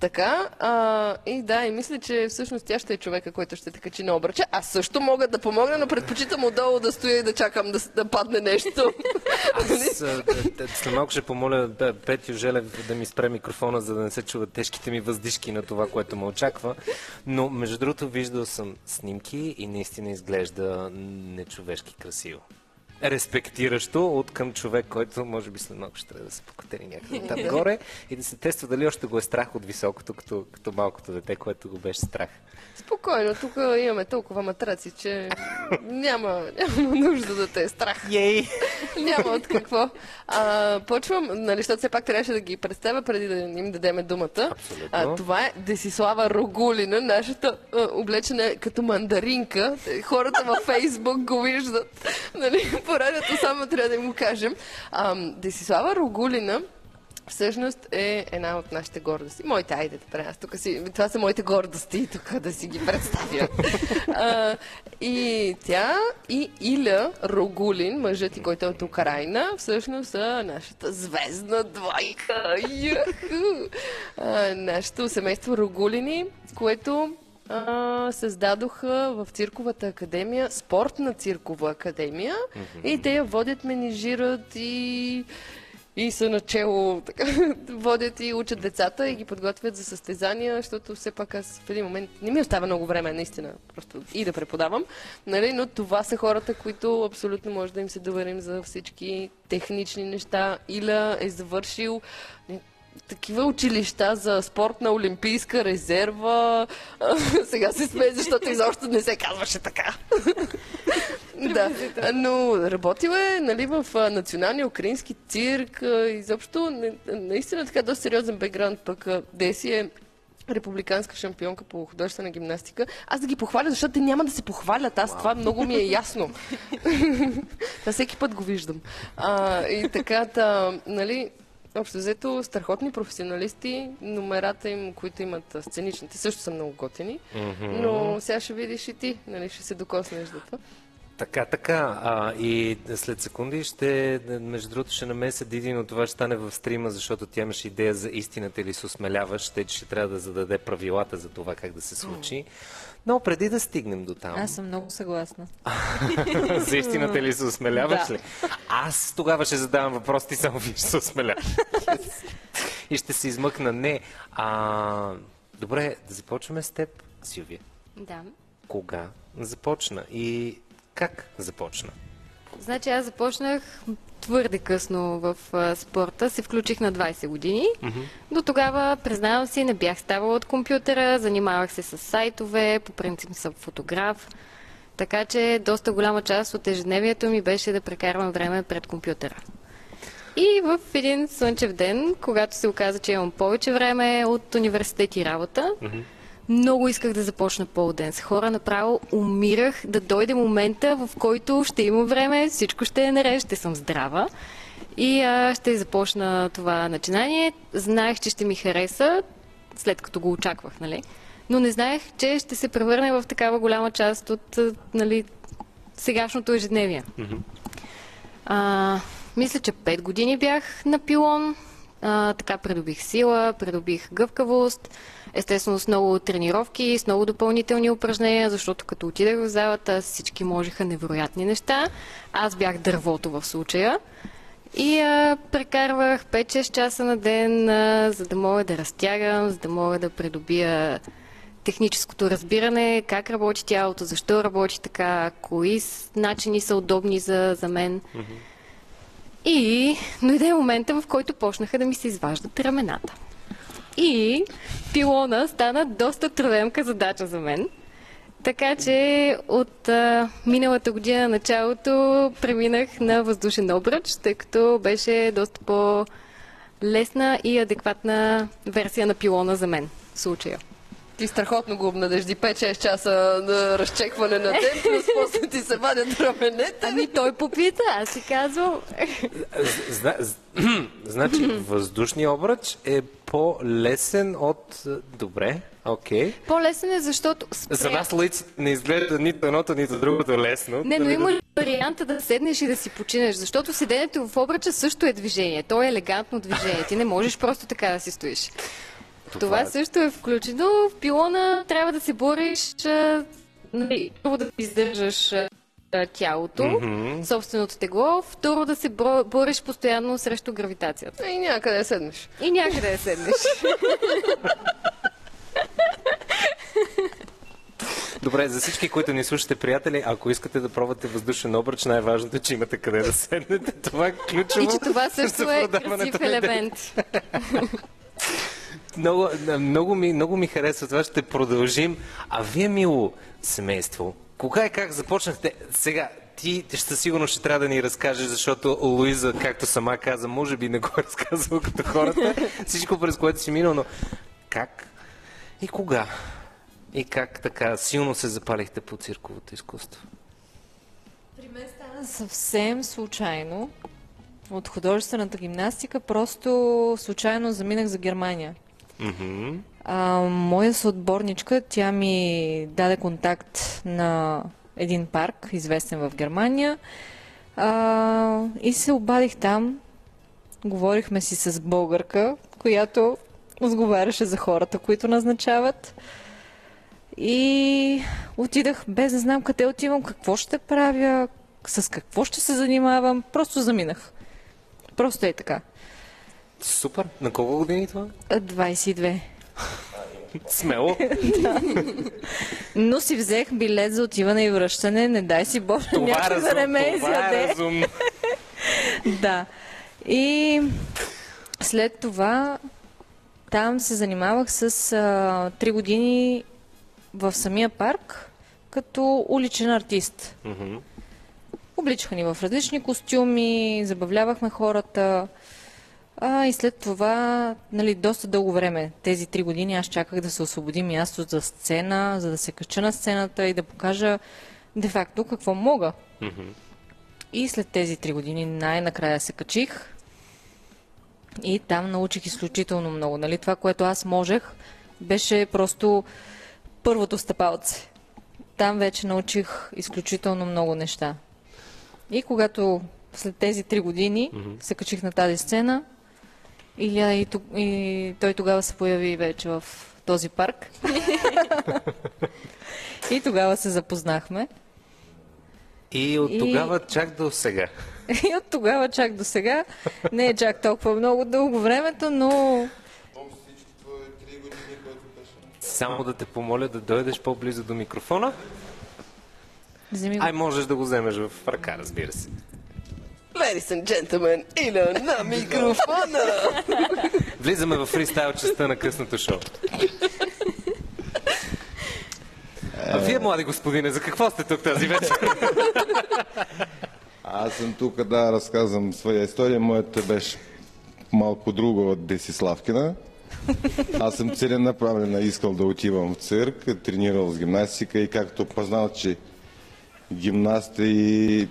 Speaker 2: Така, а, и да, и мисля, че всъщност тя ще е човека, който ще те качи на обръча. Аз също мога да помогна, но предпочитам отдолу да стоя и да чакам да, да падне нещо.
Speaker 1: Аз т- след малко ще помоля П- Петю Желев да ми спре микрофона, за да не се чуват тежките ми въздишки на това, което ме очаква. Но, между другото, виждал съм снимки и наистина изглежда нечовешки красиво. Респектиращо от към човек, който може би след малко ще трябва да се покатери някъде там горе и да се тества дали още го е страх от високото, като, като малкото дете, което го беше страх.
Speaker 2: Спокойно, тук имаме толкова матраци, че няма, няма нужда да те е страх.
Speaker 1: Ей!
Speaker 2: Няма от какво. А, почвам, нали, защото все пак трябваше да ги представя преди да им дадеме думата.
Speaker 1: Абсолютно.
Speaker 2: А, това е Десислава Рогулина, нашата а, облечена като мандаринка. Хората във Фейсбук го виждат. Нали, по радиото само трябва да им го кажем. А, Десислава Рогулина всъщност е една от нашите гордости. Моите, айде да. Аз тук си, това са моите гордости, тук да си ги представя. а, и тя и Иля Рогулин, мъжът и който е от Украина, всъщност са нашата звездна двойка. А, нашето семейство Рогулини, което а, създадоха в цирковата академия, спортна циркова академия и те я водят, менижират и и са начало, така, водят и учат децата и ги подготвят за състезания, защото все пак аз в един момент не ми остава много време, наистина, просто и да преподавам, нали? но това са хората, които абсолютно може да им се доверим за всички технични неща. Иля е завършил такива училища за спортна олимпийска резерва. Сега се смее, защото изобщо не се казваше така. да, но работил е нали, в националния украински цирк. Изобщо, наистина така доста сериозен бекграунд. Пък Деси е републиканска шампионка по художествена гимнастика. Аз да ги похваля, защото те няма да се похвалят. Аз това много ми е ясно. Това всеки път го виждам. А, и така, та, нали, общо взето, страхотни професионалисти, номерата им, които имат сценичните, също са много готини. Но сега ще видиш и ти, нали, ще се докоснеш до това.
Speaker 1: Така, така. А, и след секунди ще, между другото, ще намеся Диди, но това ще стане в стрима, защото тя имаше идея за истината или се осмеляваш, те ще трябва да зададе правилата за това как да се случи. Но преди да стигнем до там,
Speaker 7: Аз съм много съгласна.
Speaker 1: за истината ли се осмеляваш
Speaker 7: Да.
Speaker 1: ли? Аз тогава ще задавам въпрос, ти само виж се осмеляваш. и ще се измъкна. Не. А, добре, да започваме с теб, Силвия.
Speaker 4: Да.
Speaker 1: Кога започна и как започна?
Speaker 4: Значи аз започнах твърде късно в а, спорта. Се включих на 20 години. До тогава, признавам си, не бях ставала от компютъра, занимавах се с сайтове, по принцип съм фотограф. Така че доста голяма част от ежедневието ми беше да прекарвам време пред компютъра. И в един слънчев ден, когато се оказа, че имам повече време от университет и работа, много исках да започна пол ден с хора. Направо умирах да дойде момента, в който ще имам време, всичко ще е наред, ще съм здрава. И а, ще започна това начинание. Знаех, че ще ми хареса, след като го очаквах, нали? Но не знаех, че ще се превърне в такава голяма част от нали, сегашното ежедневие. А, мисля, че 5 години бях на пилон. А, така придобих сила, придобих гъвкавост. Естествено с много тренировки, с много допълнителни упражнения, защото като отидах в залата всички можеха невероятни неща. Аз бях дървото в случая. И а, прекарвах 5-6 часа на ден, а, за да мога да разтягам, за да мога да придобия техническото разбиране, как работи тялото, защо работи така, кои начини са удобни за, за мен. И дойде момента, в който почнаха да ми се изваждат рамената. И пилона стана доста трудемка задача за мен. Така че от а, миналата година началото преминах на въздушен обръч, тъй като беше доста по-лесна и адекватна версия на пилона за мен в случая.
Speaker 2: Ти страхотно го обнадежди 5-6 часа на разчекване на ден, плюс после ти се вадят раменете.
Speaker 4: Ами той попита, аз си казвам,
Speaker 1: Зна, значи, въздушният обръч е по-лесен от... Добре, окей.
Speaker 4: по-лесен е, защото спря...
Speaker 1: За нас лъйците не изглежда нито едното, нито другото лесно.
Speaker 4: Не, но
Speaker 1: Нали,
Speaker 4: има варианта да седнеш и да си починеш, защото седенето в обръча също е движение. То е елегантно движение. Ти не можеш просто така да си стоиш. Това,
Speaker 1: е-
Speaker 4: също е включено. В пилона трябва да се бориш, нали, първо да издържаш тялото, собственото тегло, второ да се бориш постоянно срещу гравитацията.
Speaker 2: И някъде седнеш.
Speaker 4: И някъде седнеш.
Speaker 1: Добре, за всички, които ни слушате, приятели, ако искате да пробвате въздушен обръч, най-важното е, че имате къде да седнете. Това е ключово.
Speaker 4: И че това също е красив елемент.
Speaker 1: Много, много, ми, много ми харесва това. Ще продължим. А вие, мило семейство, кога и как започнахте? Сега, ти ще сигурно ще трябва да ни разкажеш, защото Луиза, както сама каза, може би не го е разказала като хората. Всичко през което си минал, но как и кога? И как така силно се запалихте по цирковото изкуство?
Speaker 7: При мен стана съвсем случайно. От художествената гимнастика просто случайно заминах за Германия. А, моя съотборничка, тя ми даде контакт на един парк, известен в Германия. А, и се обадих там. Говорихме си с българка, която отговаряше за хората, които назначават. И отидах без да знам къде отивам, какво ще правя, с какво ще се занимавам. Просто заминах. Просто е така.
Speaker 1: Супер! На колко години е това?
Speaker 7: А, 22.
Speaker 1: Смело!
Speaker 7: Но си взех билет за отиване и връщане. Не дай си Боже,
Speaker 1: Това е
Speaker 7: някой да не ме.
Speaker 1: Това е.
Speaker 7: Да. И след това там се занимавах с а, 3 години в самия парк като уличен артист.
Speaker 1: Мгм.
Speaker 7: Обличаха ни в различни костюми, забавлявахме хората. А, и след това, нали, доста дълго време, тези три години, аз чаках да се освободи място за сцена, за да се кача на сцената и да покажа де-факто какво мога. И след тези три години най-накрая се качих и там научих изключително много. Нали? Това, което аз можех, беше просто първото стъпалце. там вече научих изключително много неща. И когато след тези три години се качих на тази сцена, Илия и, и той тогава се появи вече в този парк. и тогава се запознахме.
Speaker 1: И от
Speaker 7: И-
Speaker 1: тогава чак до сега.
Speaker 7: И от тогава чак до сега, не е чак толкова много дълго времето, но
Speaker 1: Само да те помоля да дойдеш по-близо до микрофона.
Speaker 7: вземи.
Speaker 1: Ай, можеш да го вземеш в ръка, разбира се.
Speaker 2: Ladies and gentlemen, Иля на микрофона!
Speaker 1: Влизаме в фристайл частта на късното шоу. А вие, млади господине, за какво сте тук тази вечер?
Speaker 8: Аз съм тук да разказвам своя история. Моята беше малко друга от Десиславкина. Аз съм целенаправлено искал да отивам в цирк, тренирал с гимнастика и както познал, че гимнасти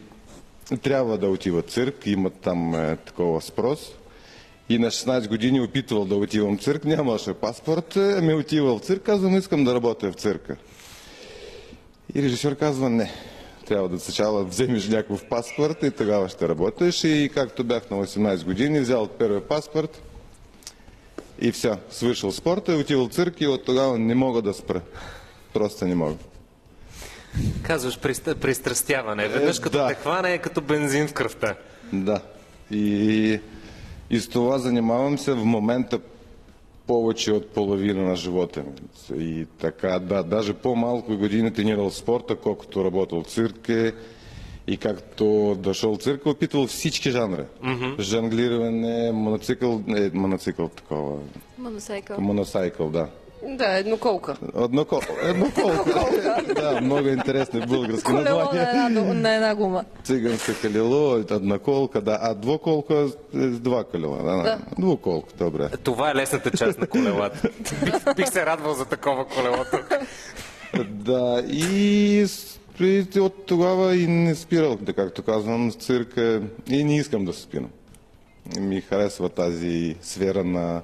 Speaker 8: трябва да отиват в цирк, имат там е, такова спрос. И на 16 години опитвал да отивам в цирк, нямаше паспорт, е, ами отивал в цирк, казвам, искам да работя в цирка. И режисьор казва, не, трябва да сначала вземеш някакъв паспорт и тогава ще работиш. И както бях на 18 години, взял първия паспорт и все, свършил спорта и отивал в цирк и от тогава не мога да спра. Просто не мога.
Speaker 1: Казваш пристрастяване. Веднъж като
Speaker 8: да.
Speaker 1: те хване е като бензин в кръвта.
Speaker 8: Да. И, и с това занимавам се в момента повече от половина на живота ми. И така, да, даже по-малко години тренирал спорта, колкото работил в цирк и както дошъл в цирка, опитвал всички жанри. Mm-hmm. Жонглиране, моноцикъл, не, моноцикъл такова,
Speaker 4: Моносайкъл.
Speaker 8: моносайкъл, да.
Speaker 2: Да, едноколка.
Speaker 8: Еднокол, едноколка. да, много интересно българско
Speaker 7: Колело
Speaker 8: название.
Speaker 7: на една, на една гума.
Speaker 8: Циганска колело, една колка, да, а двоколка е с два колела. Да, да. Двуколка, добре.
Speaker 1: Това е лесната част на колелата. бих, бих се радвал за такова колело тук.
Speaker 8: Да, и, от тогава и не спирал, да както казвам, с цирка и не искам да се спирам. Ми харесва тази сфера на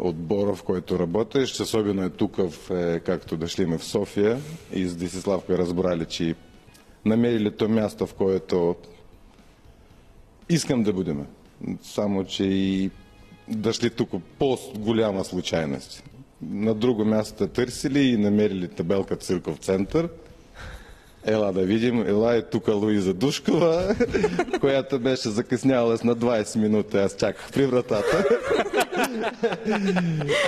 Speaker 8: отбора, в който работиш, особено е тук, в, е, както дошли ме в София и с Десиславка разбрали, че намерили то място, в което искам да будем. Само, че и дошли тук по-голяма случайност. На друго място търсили и намерили табелка Цирков център. Ела да видим. Ела е тук Луиза Душкова, която беше закъсняла с на 20 минути. Аз чаках при вратата.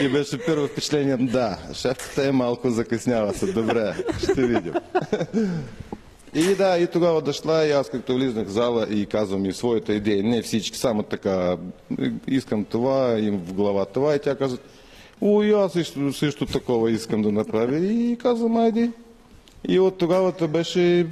Speaker 8: И беше първо впечатление, да, шефката е малко закъснява се. Добре, ще видим. И да, и тогава дошла и аз като влизнах в зала и казвам и своята идея, не всички, само така, искам това, им в глава това и тя казва, о, и аз също, също такова искам да направя и казвам, айди. И от тогава то беше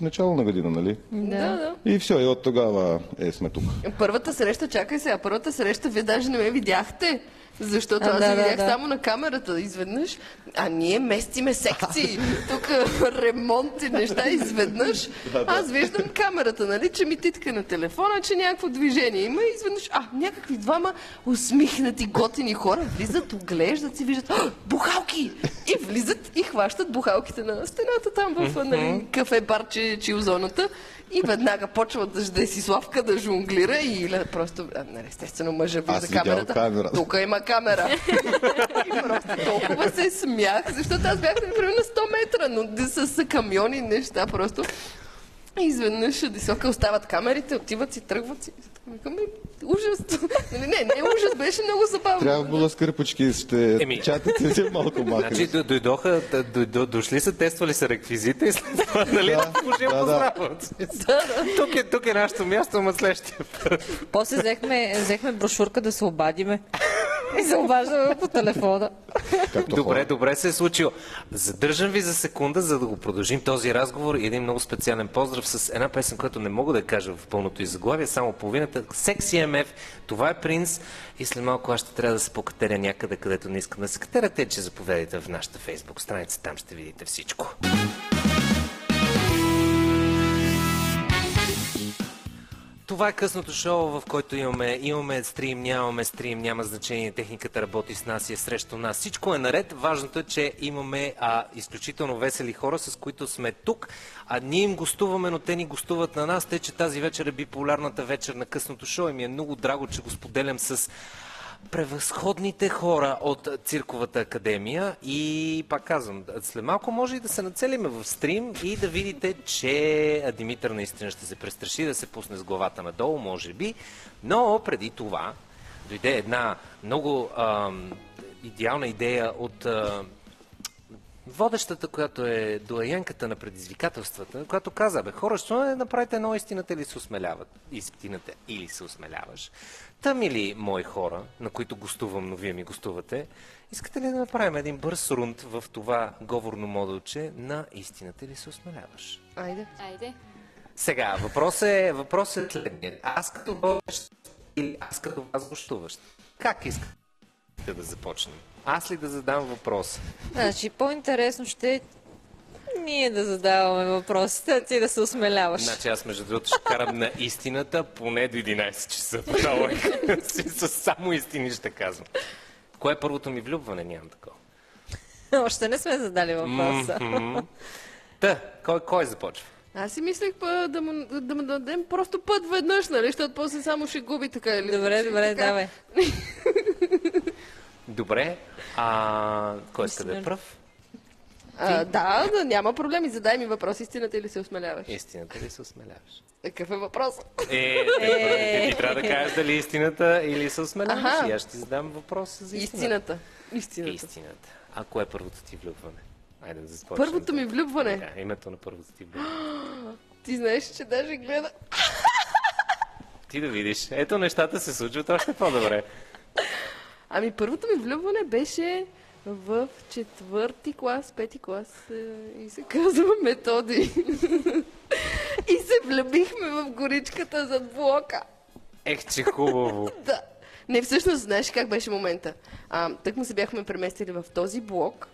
Speaker 8: начало на година, нали?
Speaker 2: Да, да.
Speaker 8: И все, и от тогава е, сме тук.
Speaker 2: Първата среща, чакай сега, първата среща вие даже не ме видяхте. Защото
Speaker 7: А,
Speaker 2: аз
Speaker 7: да,
Speaker 2: ви
Speaker 7: да,
Speaker 2: видях
Speaker 7: да.
Speaker 2: само на камерата изведнъж, а ние местиме секции. Тук ремонт и неща изведнъж. Аз виждам камерата, нали, че ми титка на телефона, че някакво движение има и изведнъж, а, някакви двама усмихнати, готини хора влизат, оглеждат си, виждат, «А, бухалки! И влизат и хващат бухалките на стената там в нали, кафе барче чилзоната. И веднага почват да Десиславка да жонглира и Иля просто, а, нали, естествено мъжа вижда камерата.
Speaker 8: камерата.
Speaker 2: Тук има камера. и просто толкова се смях, защото аз бях, например, на 100 метра, но са, са камиони неща просто. И изведнъж висока остават камерите, отиват си, тръгват си. Викаме, ужас. Нали, не, не ужас, беше много забавно.
Speaker 8: Трябва било с кърпички, ще
Speaker 1: Еми.
Speaker 8: чатате се малко
Speaker 1: Значи
Speaker 8: махали.
Speaker 1: д- дойдоха, д- дойдо- дошли са, тествали са реквизита и след това, нали, да, пожил
Speaker 8: да, да.
Speaker 1: Тук е, тук е нашето място, ама следващия път.
Speaker 7: После взехме, взехме брошурка да се обадиме. И се обаждаме по телефона.
Speaker 8: Както
Speaker 1: Добре,
Speaker 8: хора.
Speaker 1: добре се е случило. Задържам ви за секунда, за да го продължим този разговор и един много специален поздрав с една песен, която не мога да кажа в пълното и заглавие, само половината. Секси МФ, това е принц и след малко аз ще трябва да се покатеря някъде, където не искам да се катеря, те, че заповядайте в нашата фейсбук страница, там ще видите всичко. Това е късното шоу, в което имаме, имаме стрим, нямаме стрим, няма значение, техниката работи с нас и е срещу нас. Всичко е наред. Важното е, че имаме а, изключително весели хора, с които сме тук. А ние им гостуваме, но те ни гостуват на нас. Те, че тази вечер е биполярната вечер на късното шоу и ми е много драго, че го споделям с превъзходните хора от Цирковата академия и пак казвам, след малко може и да се нацелиме в стрим и да видите, че Димитър наистина ще се престраши да се пусне с главата надолу, може би, но преди това дойде една много ам, идеална идея от а, водещата, която е доаянката на предизвикателствата, която каза, бе, хора, що не направите едно истината или се осмеляват? Истината или се осмеляваш. Та, мили мои хора, на които гостувам, но вие ми гостувате, искате ли да направим един бърз рунд в това говорно модулче на истината или се осмеляваш?
Speaker 2: Айде.
Speaker 4: Айде.
Speaker 1: Сега, въпросът е, въпросът е следният. Аз като водещ или аз като вас гостуващ? Как искате да започнем? Аз ли да задам въпрос?
Speaker 7: Значи, по-интересно ще е ние да задаваме въпросите, а ти да се осмеляваш.
Speaker 1: Значи аз между другото ще карам на истината поне до 11 часа. С само истини ще казвам. Кое е първото ми влюбване? Нямам такова.
Speaker 7: Още не сме задали въпроса.
Speaker 1: Та, кой, кой започва?
Speaker 2: Аз си мислех па, да, му, да му дадем просто път веднъж, нали, защото после само ще губи така или
Speaker 7: Добре,
Speaker 2: иначе.
Speaker 7: добре,
Speaker 2: Така.
Speaker 7: давай.
Speaker 1: Добре. А кой иска да е пръв?
Speaker 2: А, да, да, няма проблеми. Задай ми въпрос, истината или се осмеляваш?
Speaker 1: Истината ли се осмеляваш?
Speaker 2: Какъв е въпрос?
Speaker 1: Е, ти, ти трябва да кажеш дали истината или се осмеляваш. И аз ще ти задам въпроса за. Истината.
Speaker 2: Истината. Истината.
Speaker 1: А кое е първото ти влюбване? Айде да започнем.
Speaker 2: Първото ми влюбване.
Speaker 1: Да, името на първото ти влюбване.
Speaker 2: Ти знаеш, че даже гледа...
Speaker 1: Ти да видиш. Ето нещата се случват още по-добре.
Speaker 2: Ами първото ми влюбване беше в четвърти клас, пети клас е, и се казва Методи. и се влюбихме в горичката зад блока.
Speaker 1: Ех, че хубаво.
Speaker 2: Да. Не, всъщност, знаеш как беше момента? А, тък му се бяхме преместили в този блок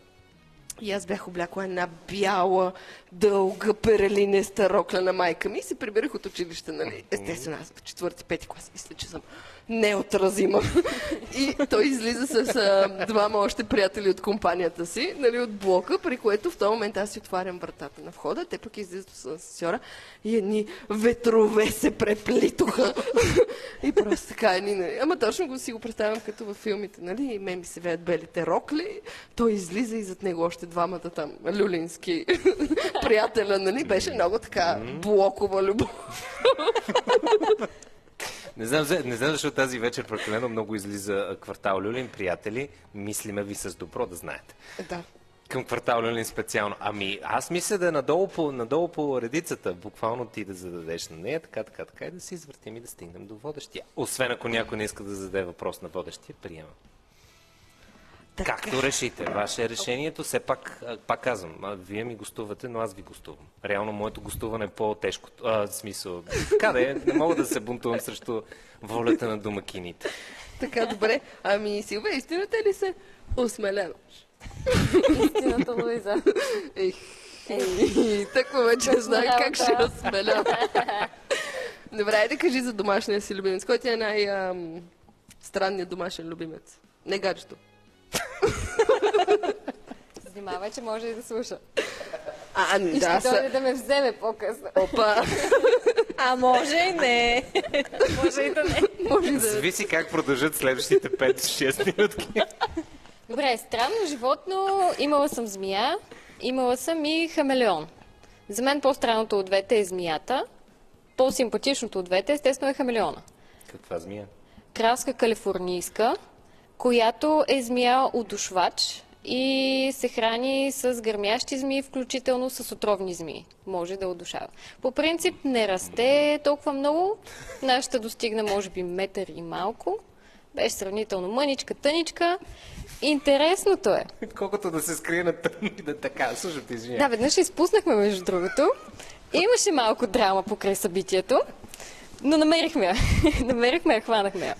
Speaker 2: и аз бях облякла една бяла, дълга, перелинеста рокля на майка ми и се прибирах от училище, нали? Естествено, аз в четвърти, пети клас мисля, че съм неотразима. и той излиза с а, двама още приятели от компанията си, нали, от блока, при което в този момент аз си отварям вратата на входа, те пък излизат с асансьора и едни ветрове се преплитоха. и просто така едни, нали. Ама точно го си го представям като във филмите, нали? И мен ми се веят белите рокли, той излиза и зад него още двамата там люлински приятеля, нали? Беше много така блокова любов.
Speaker 1: Не знам, не знам защо тази вечер прекалено много излиза квартал Люлин, приятели. Мислиме ви с добро, да знаете.
Speaker 2: да.
Speaker 1: Към квартал Люлин специално. Ами, аз мисля да е надолу по, надолу по редицата. Буквално ти да зададеш на нея, така, така, така и да се извъртим и да стигнем до водещия. Освен ако някой не иска да зададе въпрос на водещия, приемам. Както решите. Ваше е решението. Все пак, пак казвам, вие ми гостувате, но аз ви гостувам. Реално моето гостуване е по-тежко. А, в смисъл, така да е, не мога да се бунтувам срещу волята на домакините.
Speaker 2: Така, добре. Ами, Силва, истината ли се осмеляваш?
Speaker 4: Истината, Луиза.
Speaker 2: Ех, так вече знае как ще осмелявам. Добре, айде кажи за домашния си любимец. Кой ти е най-странният домашен любимец? Не гаджето.
Speaker 4: Внимавай, че може и да слуша.
Speaker 2: А,
Speaker 4: И
Speaker 2: да,
Speaker 4: ще
Speaker 2: са...
Speaker 4: дойде да ме вземе по-късно.
Speaker 2: Опа,
Speaker 7: А може и не.
Speaker 4: Може и да не.
Speaker 2: може да...
Speaker 1: Зависи как продължат следващите 5-6 минутки.
Speaker 4: Добре, странно животно. Имала съм змия, имала съм и хамелеон. За мен по-странното от двете е змията. По-симпатичното от двете, естествено, е хамелеона.
Speaker 1: Каква змия?
Speaker 4: Краска калифорнийска, която е змия удушвач и се храни с гърмящи змии, включително с отровни змии. Може да удушава. По принцип не расте толкова много. Нашата достигна може би метър и малко. Беше сравнително мъничка, тъничка. Интересното е.
Speaker 1: Колкото да се скрие на тъмно и да така. Слушам ти, извиня.
Speaker 4: Да, веднъж изпуснахме, между другото. Имаше малко драма покрай събитието, но намерихме я. намерихме я, хванахме я.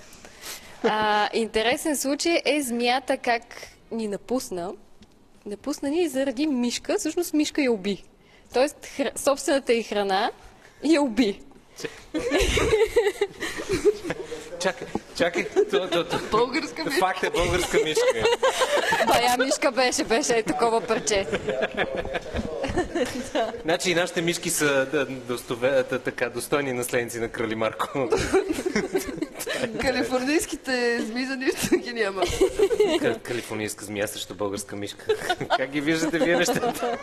Speaker 4: А, интересен случай е змията как ни напусна. Напусна ни заради мишка. Всъщност мишка я уби. Тоест, хра... собствената й храна я уби.
Speaker 1: Чакай, чакай. То, то, то.
Speaker 2: Българска мишка.
Speaker 1: Факт е българска мишка.
Speaker 4: Бая мишка беше, беше е такова парче.
Speaker 1: Значи и нашите мишки са достове, така, достойни наследници на Крали Марко.
Speaker 2: Калифорнийските зми за нищо ги няма.
Speaker 1: Калифорнийска змия срещу българска мишка. Как ги виждате вие нещата?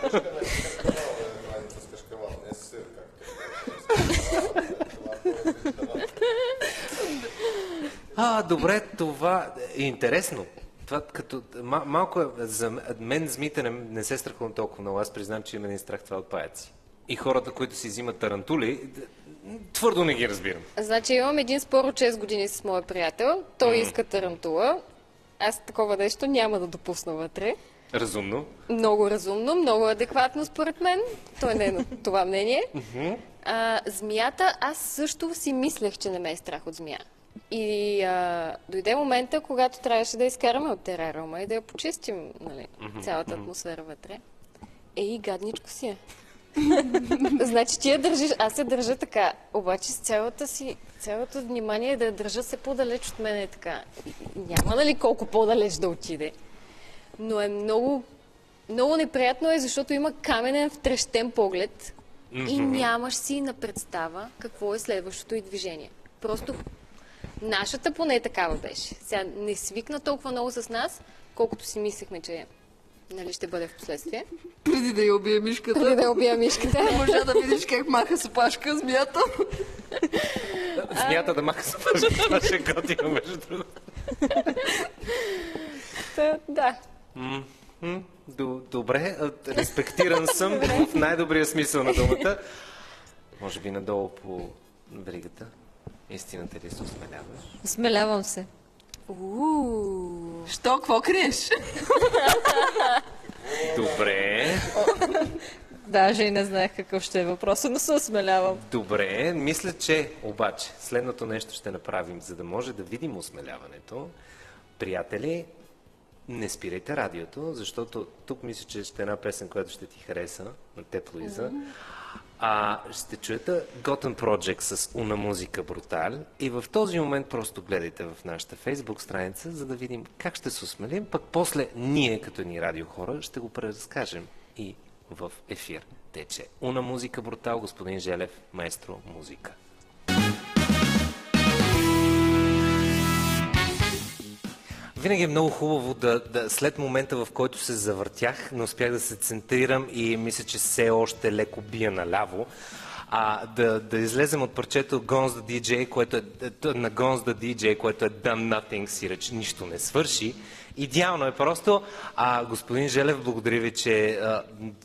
Speaker 1: А, добре, това е интересно. Това като, ма, малко е, за мен змите не, не се страхувам толкова много. Аз признам, че има един страх това от паяци. И хората, които си взимат тарантули, твърдо не ги разбирам.
Speaker 4: Значи имам един спор от 6 години с моя приятел. Той иска тарантула. Аз такова нещо няма да допусна вътре.
Speaker 1: Разумно.
Speaker 4: Много разумно, много адекватно според мен. Той не е на това мнение. А, змията, аз също си мислех, че не ме е страх от змия. И а, дойде момента, когато трябваше да изкараме от терариума и да я почистим, нали, цялата атмосфера вътре. Ей, гадничко си е. значи ти я държиш, аз я държа така, обаче с цялата си, цялото внимание да я държа се по-далеч от мен е така. Няма нали колко по-далеч да отиде. Но е много, много неприятно е, защото има каменен втрещен поглед и нямаш си на представа какво е следващото и движение. Просто нашата поне такава беше. Сега не свикна толкова много с нас, колкото си мислехме, че нали, ще бъде в последствие.
Speaker 2: Преди да я убие мишката.
Speaker 4: Преди да я убия мишката.
Speaker 2: Не можа да видиш как маха с опашка змията.
Speaker 1: Змията да маха с пъшка, това ще е готино, между другото.
Speaker 4: Да.
Speaker 1: Добре, респектиран съм в най-добрия смисъл на думата. Може би надолу по бригата. Истината ли се осмеляваш?
Speaker 7: Смелявам се.
Speaker 4: Уу.
Speaker 2: Що, какво криеш?
Speaker 1: Добре,
Speaker 7: Даже и не знаех какъв ще е въпросът, но се осмелявам.
Speaker 1: добре. Мисля, че обаче следното нещо ще направим, за да може да видим осмеляването. Приятели, не спирайте радиото, защото тук мисля, че ще е една песен, която ще ти хареса, на теб, Луиза. А ще чуете Gotham Project с Уна музика Брутал и в този момент просто гледайте в нашата фейсбук страница, за да видим как ще се осмелим, пък после ние като ни радиохора ще го преразкажем и в ефир. Тече Уна музика Брутал, господин Желев, маестро музика. Винаги е много хубаво да, да след момента, в който се завъртях, не успях да се центрирам и мисля, че все още леко бия наляво. А да, да излезем от парчето Guns the DJ, което е, на Guns the DJ, което е Done Nothing, си реч, нищо не свърши. Идеално е просто. А господин Желев, благодаря ви, че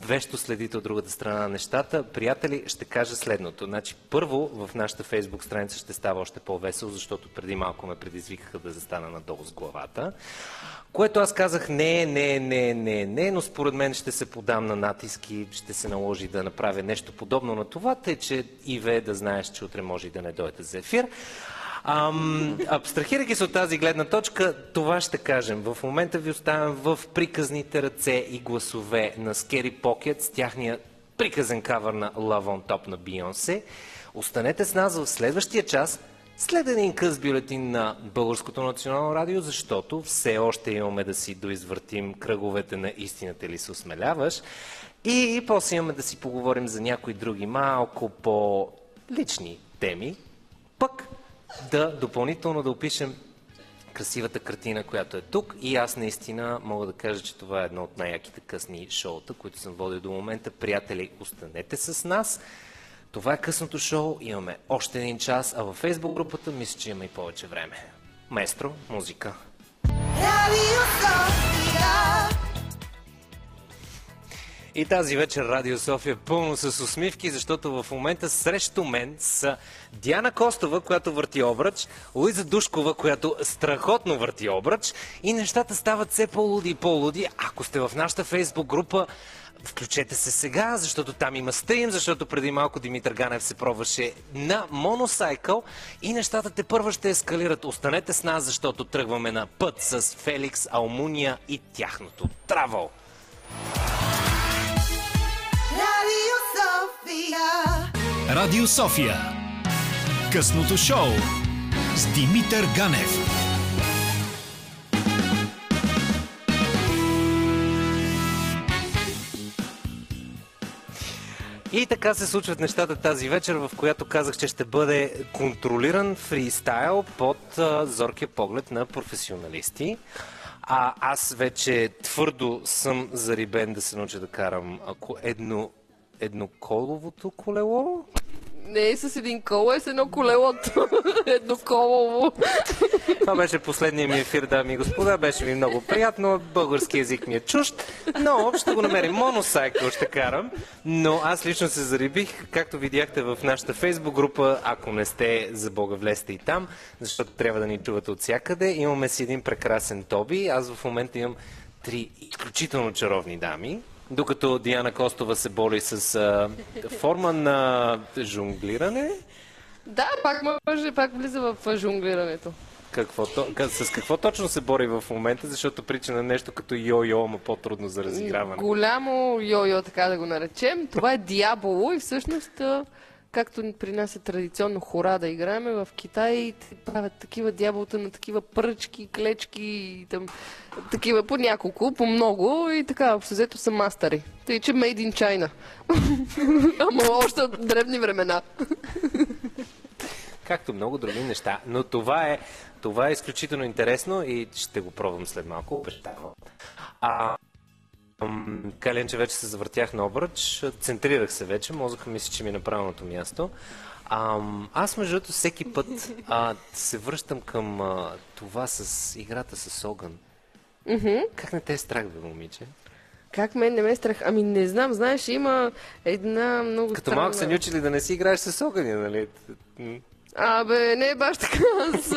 Speaker 1: вещо следите от другата страна на нещата. Приятели, ще кажа следното. Значи, първо, в нашата фейсбук страница ще става още по-весело, защото преди малко ме предизвикаха да застана надолу с главата. Което аз казах не, не, не, не, не, но според мен ще се подам на натиски, ще се наложи да направя нещо подобно на това, тъй че и ве да знаеш, че утре може и да не дойдете за ефир. Ам, абстрахирайки се от тази гледна точка, това ще кажем. В момента ви оставям в приказните ръце и гласове на Scary Pocket с тяхния приказен кавър на Love on Top на Beyoncé. Останете с нас в следващия час, след един къс бюлетин на Българското национално радио, защото все още имаме да си доизвъртим кръговете на истината ли се осмеляваш. И после имаме да си поговорим за някои други малко по-лични теми. Пък да допълнително да опишем красивата картина, която е тук. И аз наистина мога да кажа, че това е едно от най-яките късни шоута, които съм водил до момента. Приятели, останете с нас. Това е късното шоу. Имаме още един час, а във фейсбук групата мисля, че има и повече време. Местро, музика.
Speaker 5: Radio Sofia.
Speaker 1: И тази вечер Радио София е пълно с усмивки, защото в момента срещу мен са Диана Костова, която върти обръч, Луиза Душкова, която страхотно върти обръч и нещата стават все по-луди и по-луди. Ако сте в нашата фейсбук група, Включете се сега, защото там има стрим, защото преди малко Димитър Ганев се пробваше на моносайкъл и нещата те първа ще ескалират. Останете с нас, защото тръгваме на път с Феликс Алмуния и тяхното Травъл.
Speaker 5: Sofia.
Speaker 6: Радио София. Късното шоу с Димитър Ганев.
Speaker 1: И така се случват нещата тази вечер, в която казах, че ще бъде контролиран фристайл под а, зоркия поглед на професионалисти. А аз вече твърдо съм зарибен да се науча да карам ако едно, едноколовото колело.
Speaker 2: Не е с един коло, е с едно колелото. едно колово.
Speaker 1: Това беше последния ми ефир, дами и господа. Беше ми много приятно. Български язик ми е чужд, но ще го намерим. Моносайкъл ще карам. Но аз лично се зарибих, както видяхте в нашата фейсбук група. Ако не сте, за Бога, влезте и там, защото трябва да ни чувате от всякъде. Имаме си един прекрасен Тоби. Аз в момента имам три изключително чаровни дами. Докато Диана Костова се боли с а, форма на жонглиране.
Speaker 2: Да, пак може, пак влиза в жонглирането.
Speaker 1: Какво, с какво точно се бори в момента, защото прича на нещо като йо-йо, ама по-трудно за разиграване.
Speaker 2: Голямо йо-йо, така да го наречем. Това е дяволо и всъщност, както при нас е традиционно хора да играем, в Китай правят такива дяволта на такива пръчки, клечки и там такива по няколко, по много и така, общо взето са мастери. Тъй, че made in China. Ама още от древни времена.
Speaker 1: Както много други неща. Но това е, това е изключително интересно и ще го пробвам след малко, обещавам. А, ам, Каленче вече се завъртях на обръч, центрирах се вече, мозъка мисли, че ми е на правилното място. Аз между другото всеки път а, се връщам към а, това с играта с огън. Как не те е страх, бе, момиче?
Speaker 2: Как мен не ме е страх? Ами не знам, знаеш, има една много
Speaker 1: Като малко са ни учили да не си играеш с огъня, нали?
Speaker 2: Абе, не е баш така. Аз,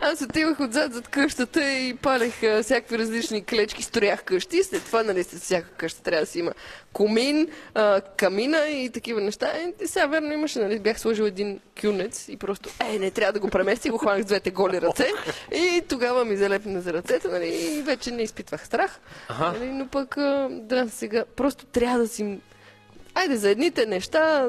Speaker 2: аз отивах отзад зад къщата и палех а, всякакви различни клечки, строях къщи. След това, нали, след всяка къща трябва да си има комин, а, камина и такива неща. И сега верно имаше, нали, бях сложил един кюнец и просто, е, не трябва да го премести, го хванах с двете голи ръце. И тогава ми залепна за ръцете, нали, и вече не изпитвах страх. Нали, но пък, а, да, сега просто трябва да си... Айде, за едните неща,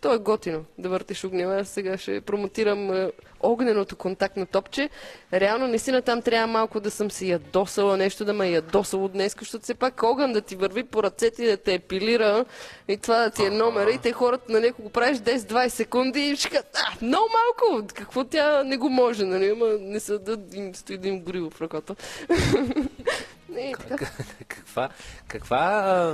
Speaker 2: то е готино да въртиш огнева. Аз сега ще промотирам е, огненото контактно топче. Реално, наистина там трябва малко да съм се ядосала, нещо да ме е ядосало днес, защото все пак огън да ти върви по ръцете и да те епилира и това да ти е номера и те хората, нали, ако го правиш 10-20 секунди и ще кажат, а, много малко, какво тя не го може, нали, ама не са да им стои да им гори в ръката. Не, така.
Speaker 1: Каква, каква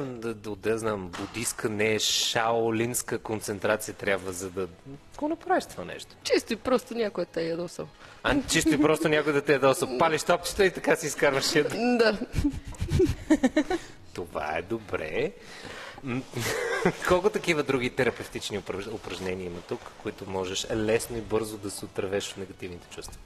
Speaker 1: да, да, да знам, будистка, не шаолинска концентрация трябва, за да го направиш това нещо?
Speaker 2: Чисто и просто някой те е ядосал.
Speaker 1: А чисто и просто някой да те е досъл. Палиш топчета и така си изкарваш яд.
Speaker 2: Да.
Speaker 1: Това е добре. Колко такива други терапевтични упраж- упражнения има тук, които можеш лесно и бързо да се отървеш от негативните чувства?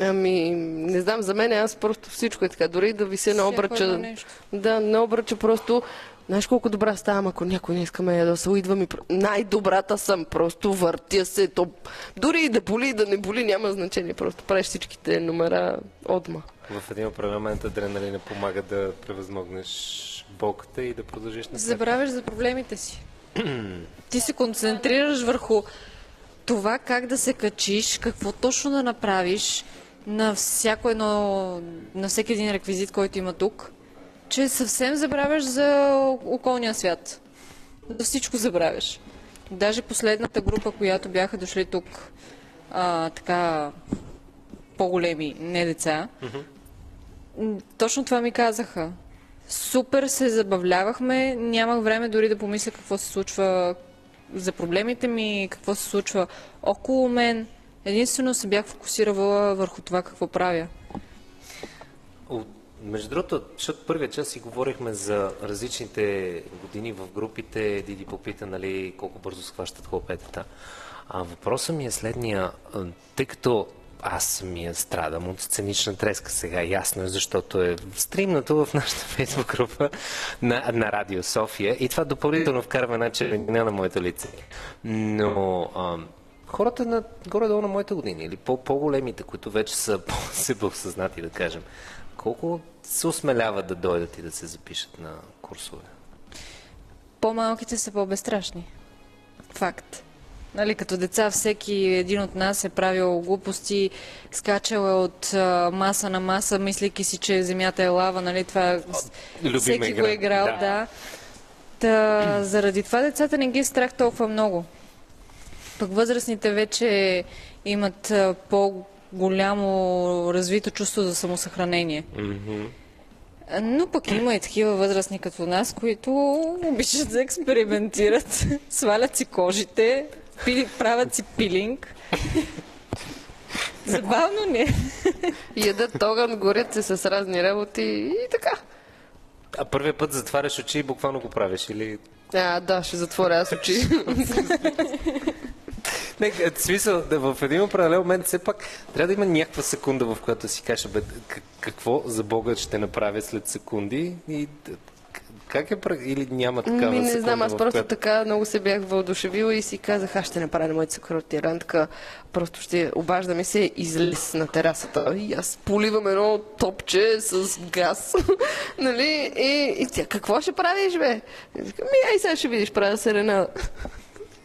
Speaker 2: Ами, не знам, за мен аз просто всичко е така. Дори да вися на
Speaker 7: Всяко
Speaker 2: обръча. Да, на обръча просто. Знаеш колко добра ставам, ако някой не иска ме ядоса, идва ми. про- Най-добрата съм, просто въртя се. То... Дори и да боли, и да не боли, няма значение. Просто правиш всичките номера отма.
Speaker 1: В един определен момент адреналина помага да превъзмогнеш болката и да продължиш на
Speaker 7: Забравяш за проблемите си. Ти се концентрираш върху това как да се качиш, какво точно да направиш на всяко едно, на всеки един реквизит, който има тук, че съвсем забравяш за околния свят. За всичко забравяш. Даже последната група, която бяха дошли тук, а, така по-големи, не деца, точно това ми казаха. Супер се забавлявахме, нямах време дори да помисля какво се случва за проблемите ми, какво се случва около мен. Единствено се бях фокусирала върху това какво правя.
Speaker 1: Между другото, защото първия час си говорихме за различните години в групите, Диди попита, нали, колко бързо схващат хлопетата. А въпросът ми е следния, тъй като аз самия страдам от сценична треска сега, ясно е, защото е стримнато в нашата фейсбук група на, на Радио София и това допълнително вкарва една червенина на моето лице. Но а, хората на, горе-долу на моите години или по- по-големите, които вече са по-себеосъзнати, да кажем, колко се осмеляват да дойдат и да се запишат на курсове?
Speaker 7: По-малките са по-безстрашни. Факт. Нали, като деца всеки един от нас е правил глупости, скачал е от а, маса на маса, мислейки си, че земята е лава, нали, това
Speaker 1: любима
Speaker 7: всеки
Speaker 1: игра.
Speaker 7: го е играл,
Speaker 1: Да.
Speaker 7: да. Та, заради това децата не ги е страх толкова много. Пък възрастните вече имат по-голямо развито чувство за самосъхранение. Но пък има и такива възрастни като нас, които обичат да експериментират, свалят си кожите, пили, правят си пилинг. Забавно не.
Speaker 2: Ядат огън, горят се с разни работи и така.
Speaker 1: А първият път затваряш очи и буквално го правиш или...
Speaker 2: А, да, ще затворя аз очи.
Speaker 1: Не, е, в смисъл, да в един определен момент все пак трябва да има някаква секунда, в която си кажеш, бе, какво за Бога ще направя след секунди и как е, или няма такава
Speaker 2: Ми, не
Speaker 1: секунда,
Speaker 2: знам, аз просто
Speaker 1: която...
Speaker 2: така много се бях въодушевила и си казах, аз ще направя на моята съкроти рантка. Просто ще обаждаме се излез на терасата. И аз поливам едно топче с газ. нали? И, и тя, какво ще правиш, бе? Ми, ай сега ще видиш, правя серена.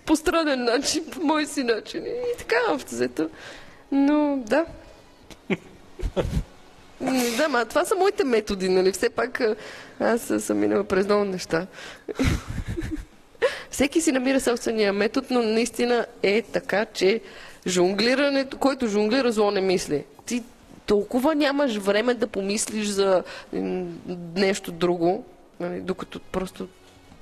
Speaker 2: По странен начин, по мой си начин. И така, общо взето. Но, да. Не знам, а това са моите методи, нали? Все пак аз съм минала през много неща. Всеки си намира собствения метод, но наистина е така, че жонглирането, който жонглира, зло не мисли. Ти толкова нямаш време да помислиш за нещо друго, нали, докато просто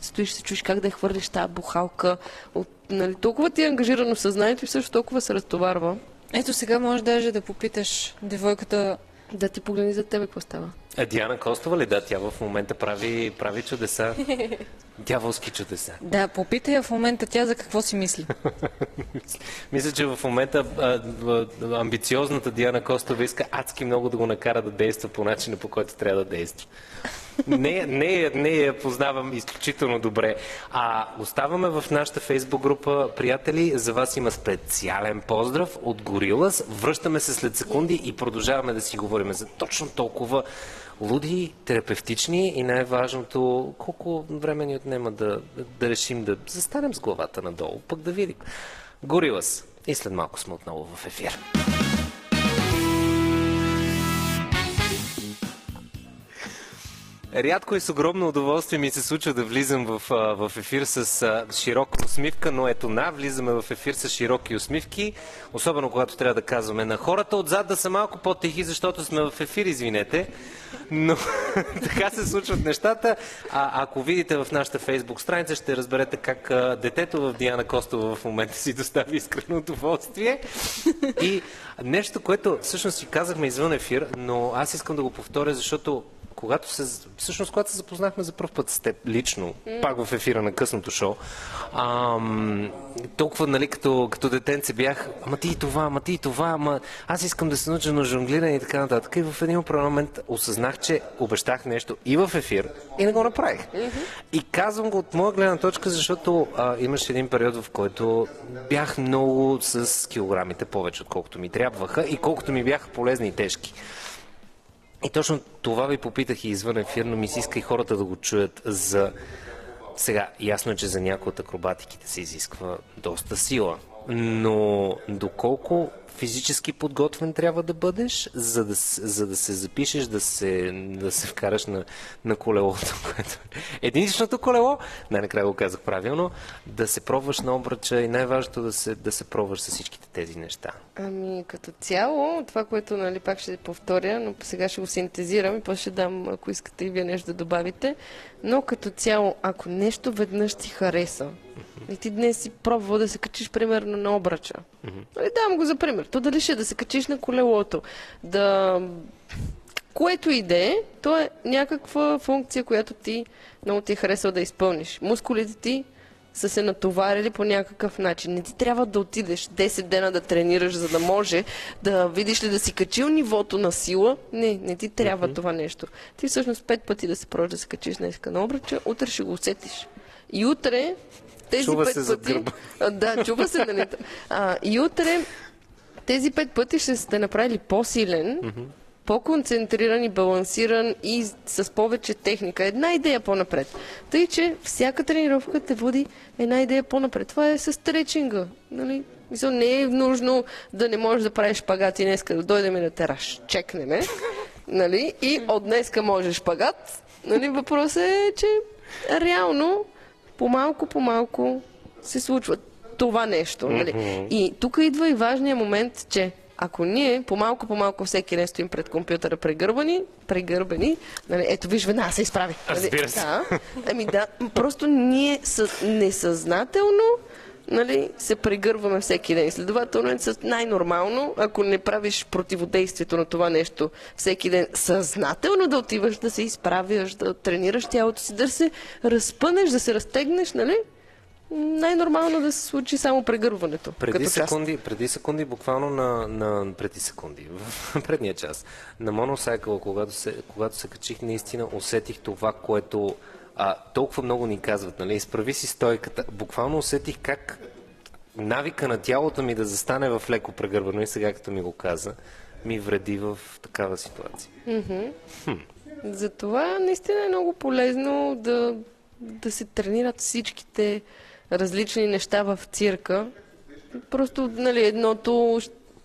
Speaker 2: стоиш се чуеш как да я хвърлиш тази бухалка. От, нали, толкова ти е ангажирано съзнанието и също толкова се разтоварва.
Speaker 7: Ето сега можеш даже да попиташ девойката
Speaker 2: Да ти погледни за тебе какво става.
Speaker 1: А Диана Костова ли? Да, тя в момента прави, прави чудеса. Дяволски чудеса.
Speaker 7: Да, попитай я в момента тя за какво си мисли.
Speaker 1: Мисля, че в момента а, а, амбициозната Диана Костова иска адски много да го накара да действа по начина, по който трябва да действа. Не, не, не я познавам изключително добре. А оставаме в нашата фейсбук група, приятели. За вас има специален поздрав от Горилас. Връщаме се след секунди и продължаваме да си говорим за точно толкова луди, терапевтични и най-важното, колко време ни отнема да, да решим да застанем с главата надолу, пък да видим. Горилас. И след малко сме отново в ефир. Рядко и с огромно удоволствие ми се случва да влизам в, в ефир с широка усмивка, но ето на, влизаме в ефир с широки усмивки, особено когато трябва да казваме на хората отзад да са малко по-тихи, защото сме в ефир, извинете. Но така се случват нещата. А ако видите в нашата фейсбук страница, ще разберете как детето в Диана Костова в момента си достави искрено удоволствие. И нещо, което всъщност си казахме извън ефир, но аз искам да го повторя, защото когато се, всъщност, когато се запознахме за първ път с теб лично, пак в ефира на късното шоу, ам, толкова, нали, като, като детенце бях, ама ти и това, ама ти и това, ама аз искам да се науча на жонглиране и така нататък. И в един определен момент осъзнах, че обещах нещо и в ефир, и не го направих. И казвам го от моя гледна точка, защото а, имаше един период, в който бях много с килограмите повече, отколкото ми трябваха и колкото ми бяха полезни и тежки. И точно това ви попитах и извън ефир, но ми се иска и хората да го чуят за... Сега, ясно е, че за някои от акробатиките се изисква доста сила, но доколко физически подготвен трябва да бъдеш, за да, за да се запишеш, да се, да се вкараш на, на колелото, което е единичното колело, най-накрая го казах правилно, да се пробваш на обръча и най-важното да се, да се пробваш с всичките тези неща.
Speaker 2: Ами, като цяло, това, което нали, пак ще повторя, но сега ще го синтезирам и после ще дам, ако искате и вие нещо да добавите. Но като цяло, ако нещо веднъж ти хареса, и ти днес си пробвал да се качиш примерно на обръча. Нали, давам го за пример. То дали ще е да се качиш на колелото, да... Което и да е, то е някаква функция, която ти много ти е харесал да изпълниш. Мускулите ти са се натоварили по някакъв начин. Не ти трябва да отидеш 10 дена да тренираш, за да може да видиш ли да си качил нивото на сила. Не, не ти трябва това нещо. Ти всъщност пет пъти да се пробваш да се качиш днеска на обръча, утре ще го усетиш. И утре тези
Speaker 1: Чува
Speaker 2: пет
Speaker 1: се
Speaker 2: пъти... да, чува се, нали? А, и утре тези пет пъти ще сте направили по-силен по-концентриран и балансиран и с повече техника. Една идея по-напред. Тъй, че всяка тренировка те води една идея по-напред. Това е с стречинга. Нали? Мисъл, не е нужно да не можеш да правиш шпагат и днеска да дойдем и да те разчекнеме. Нали? И от днеска можеш шпагат. Нали? Въпросът е, че реално по-малко, по-малко се случва това нещо. Нали? И тук идва и важният момент, че ако ние по-малко, по-малко всеки ден стоим пред компютъра прегърбани, прегърбени, нали, ето виж, веднага се изправи. Нали?
Speaker 1: Разбира се.
Speaker 2: Да, ами да, просто ние съ, несъзнателно нали, се прегърваме всеки ден. Следователно е най-нормално, ако не правиш противодействието на това нещо всеки ден, съзнателно да отиваш да се изправяш, да тренираш тялото си, да се разпънеш, да се разтегнеш, нали? Най-нормално да се случи само прегърването.
Speaker 1: Преди секунди, преди секунди, буквално на, на преди секунди, в предния час, на моносайкъла, когато се, когато се качих, наистина усетих това, което а, толкова много ни казват, нали, изправи си стойката. Буквално усетих как навика на тялото ми да застане в леко прегърбано и сега, като ми го каза, ми вреди в такава ситуация.
Speaker 2: Затова наистина е много полезно да, да се тренират всичките различни неща в цирка. Просто, нали, едното...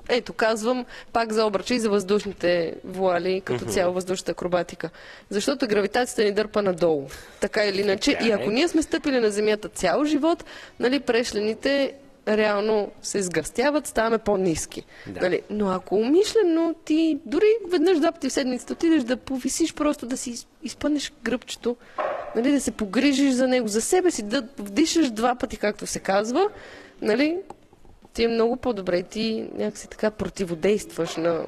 Speaker 2: Ето, казвам пак за обръча и за въздушните вуали, като цяло въздушната акробатика. Защото гравитацията ни дърпа надолу. Така или иначе.
Speaker 1: Така
Speaker 2: И
Speaker 1: е.
Speaker 2: ако ние сме стъпили на земята цял живот, нали, прешлените реално се сгъстяват, ставаме по-низки.
Speaker 1: Да.
Speaker 2: Нали? Но ако умишлено ти дори веднъж два пъти в седмицата отидеш да повисиш просто да си из- изпънеш гръбчето, нали, да се погрижиш за него, за себе си, да вдишаш два пъти, както се казва, нали, ти е много по-добре. Ти някакси така противодействаш на,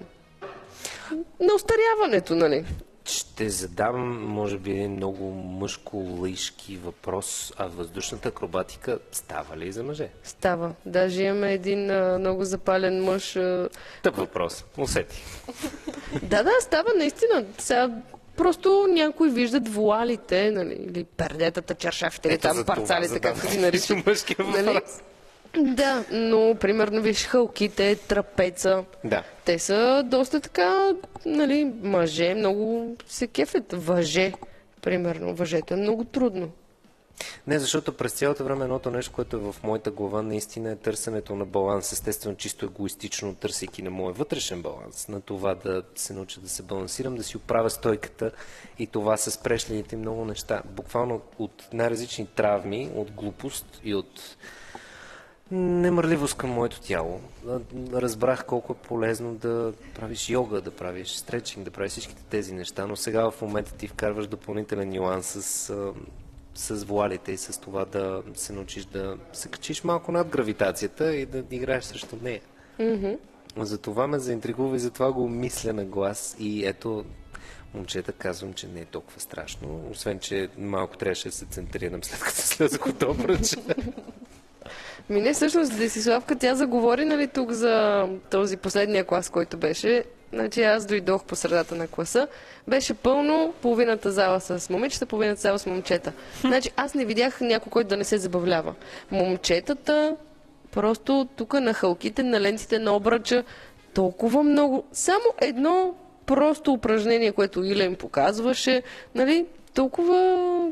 Speaker 2: на остаряването, нали?
Speaker 1: Ще задам, може би, един много мъжко-лъжки въпрос. А въздушната акробатика става ли за мъже?
Speaker 2: Става. Даже имаме един а, много запален мъж. А,
Speaker 1: Тъп въпрос. Усети.
Speaker 2: Да, да, става наистина. Сега просто някои виждат вуалите, нали, или пердетата, чершафите, или там парцалите, както ги наричат. Нали? Да, но примерно виж хълките, трапеца.
Speaker 1: Да.
Speaker 2: Те са доста така, нали, мъже, много се кефят. Въже, примерно. Въжето е много трудно.
Speaker 1: Не, защото през цялото време едното нещо, което е в моята глава, наистина е търсенето на баланс. Естествено, чисто егоистично, търсейки на моя вътрешен баланс, на това да се науча да се балансирам, да си оправя стойката и това с прешлените много неща. Буквално от най-различни травми, от глупост и от немърливост към моето тяло. Разбрах колко е полезно да правиш йога, да правиш стречинг, да правиш всичките тези неща, но сега в момента ти вкарваш допълнителен нюанс с, с вуалите и с това да се научиш да се качиш малко над гравитацията и да играеш срещу нея. За това ме заинтригува и затова го мисля на глас и ето момчета казвам, че не е толкова страшно, освен, че малко трябваше да се центрирам след като слезах от обръча.
Speaker 2: Ми не, всъщност, Десиславка, тя заговори, нали, тук за този последния клас, който беше. Значи аз дойдох по средата на класа. Беше пълно половината зала с момичета, половината зала с момчета. Значи аз не видях някой, който да не се забавлява. Момчетата, просто тук на халките, на лентите, на обръча, толкова много. Само едно просто упражнение, което Иля показваше, нали, толкова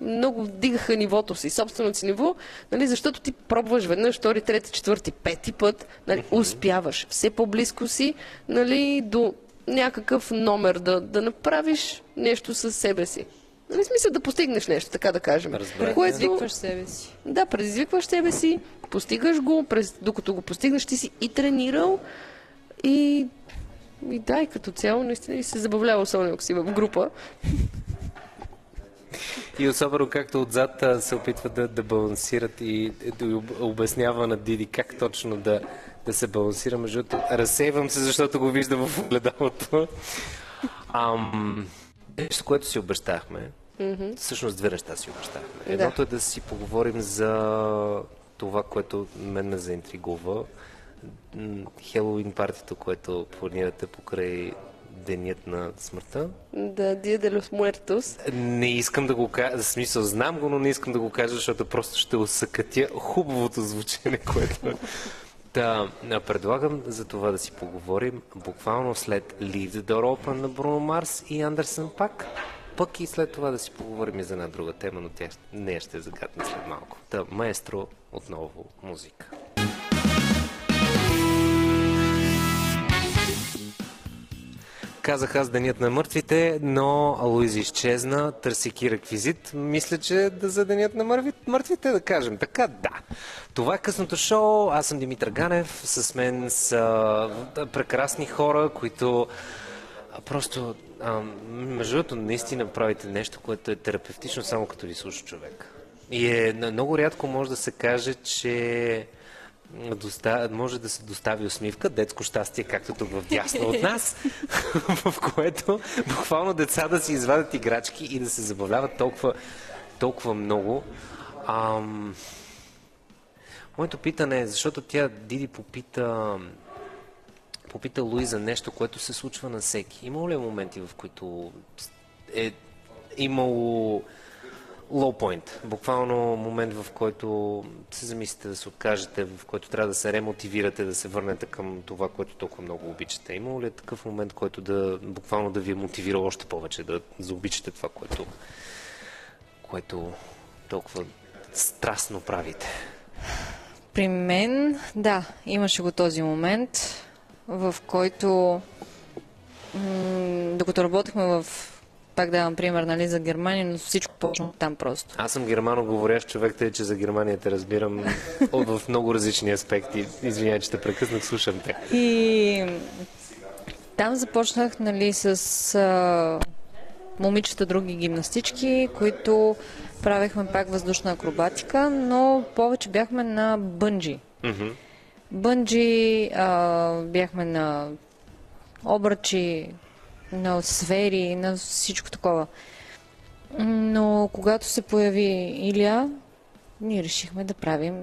Speaker 2: много вдигаха нивото си, собственото си ниво, нали, защото ти пробваш веднъж, втори, трети, четвърти, пети път, нали, успяваш все по-близко си нали, до някакъв номер, да, да направиш нещо със себе си. Нали, смисъл да постигнеш нещо, така да кажем.
Speaker 1: Разбрах.
Speaker 7: Предизвикваш себе си.
Speaker 2: Да, предизвикваш себе си, постигаш го, през, докато го постигнеш, ти си и тренирал и, и да, и като цяло наистина и се забавлява, особено ако си в група.
Speaker 1: И особено както отзад се опитват да, да балансират и да об- обяснява на Диди как точно да, да се балансира. Между разсейвам се, защото го виждам в огледалото. Ам, нещо, което си обещахме. Всъщност две неща си обещахме. Едното е да си поговорим за това, което мен ме заинтригува. Хелоуин партито, което планирате покрай денят на смъртта.
Speaker 2: Да, Dia de los Muertos.
Speaker 1: Не искам да го кажа, в смисъл знам го, но не искам да го кажа, защото просто ще усъкътя хубавото звучене, което Та, а, предлагам за това да си поговорим буквално след Leave the Door Open на Бруно Марс и Андерсън пак. Пък и след това да си поговорим и за една друга тема, но тя нея ще загадне след малко. Та, маестро, отново музика. Казах аз денят на мъртвите, но Луиза изчезна, търсики реквизит. Мисля, че да за денят на мъртвите да кажем. Така, да. Това е късното шоу. Аз съм Димитър Ганев. С мен са прекрасни хора, които просто, между другото, наистина правите нещо, което е терапевтично само като ви слуша човек. И е много рядко може да се каже, че доста, може да се достави усмивка, детско щастие, както тук в дясно от нас, в което буквално деца да си извадят играчки и да се забавляват толкова, толкова много. Ам... Моето питане е, защото тя Диди попита, попита Луи за нещо, което се случва на всеки. Имало ли е моменти, в които е имало point. Буквално момент, в който се замислите да се откажете, в който трябва да се ремотивирате, да се върнете към това, което толкова много обичате. Имало ли е такъв момент, който да буквално да ви е мотивира още повече, да заобичате това, което, което толкова страстно правите?
Speaker 7: При мен, да, имаше го този момент, в който, докато работехме в, пак давам пример, нали, за Германия, но всичко почна там просто.
Speaker 1: Аз съм германо-говорящ човек, тъй че за Германия те разбирам от в много различни аспекти. Извинявай, че те прекъснах, слушам те.
Speaker 7: И там започнах, нали, с а, момичета други гимнастички, които правехме пак въздушна акробатика, но повече бяхме на бънджи. Бънджи, а, бяхме на обръчи, на сфери, на всичко такова. Но когато се появи Илия, ние решихме да правим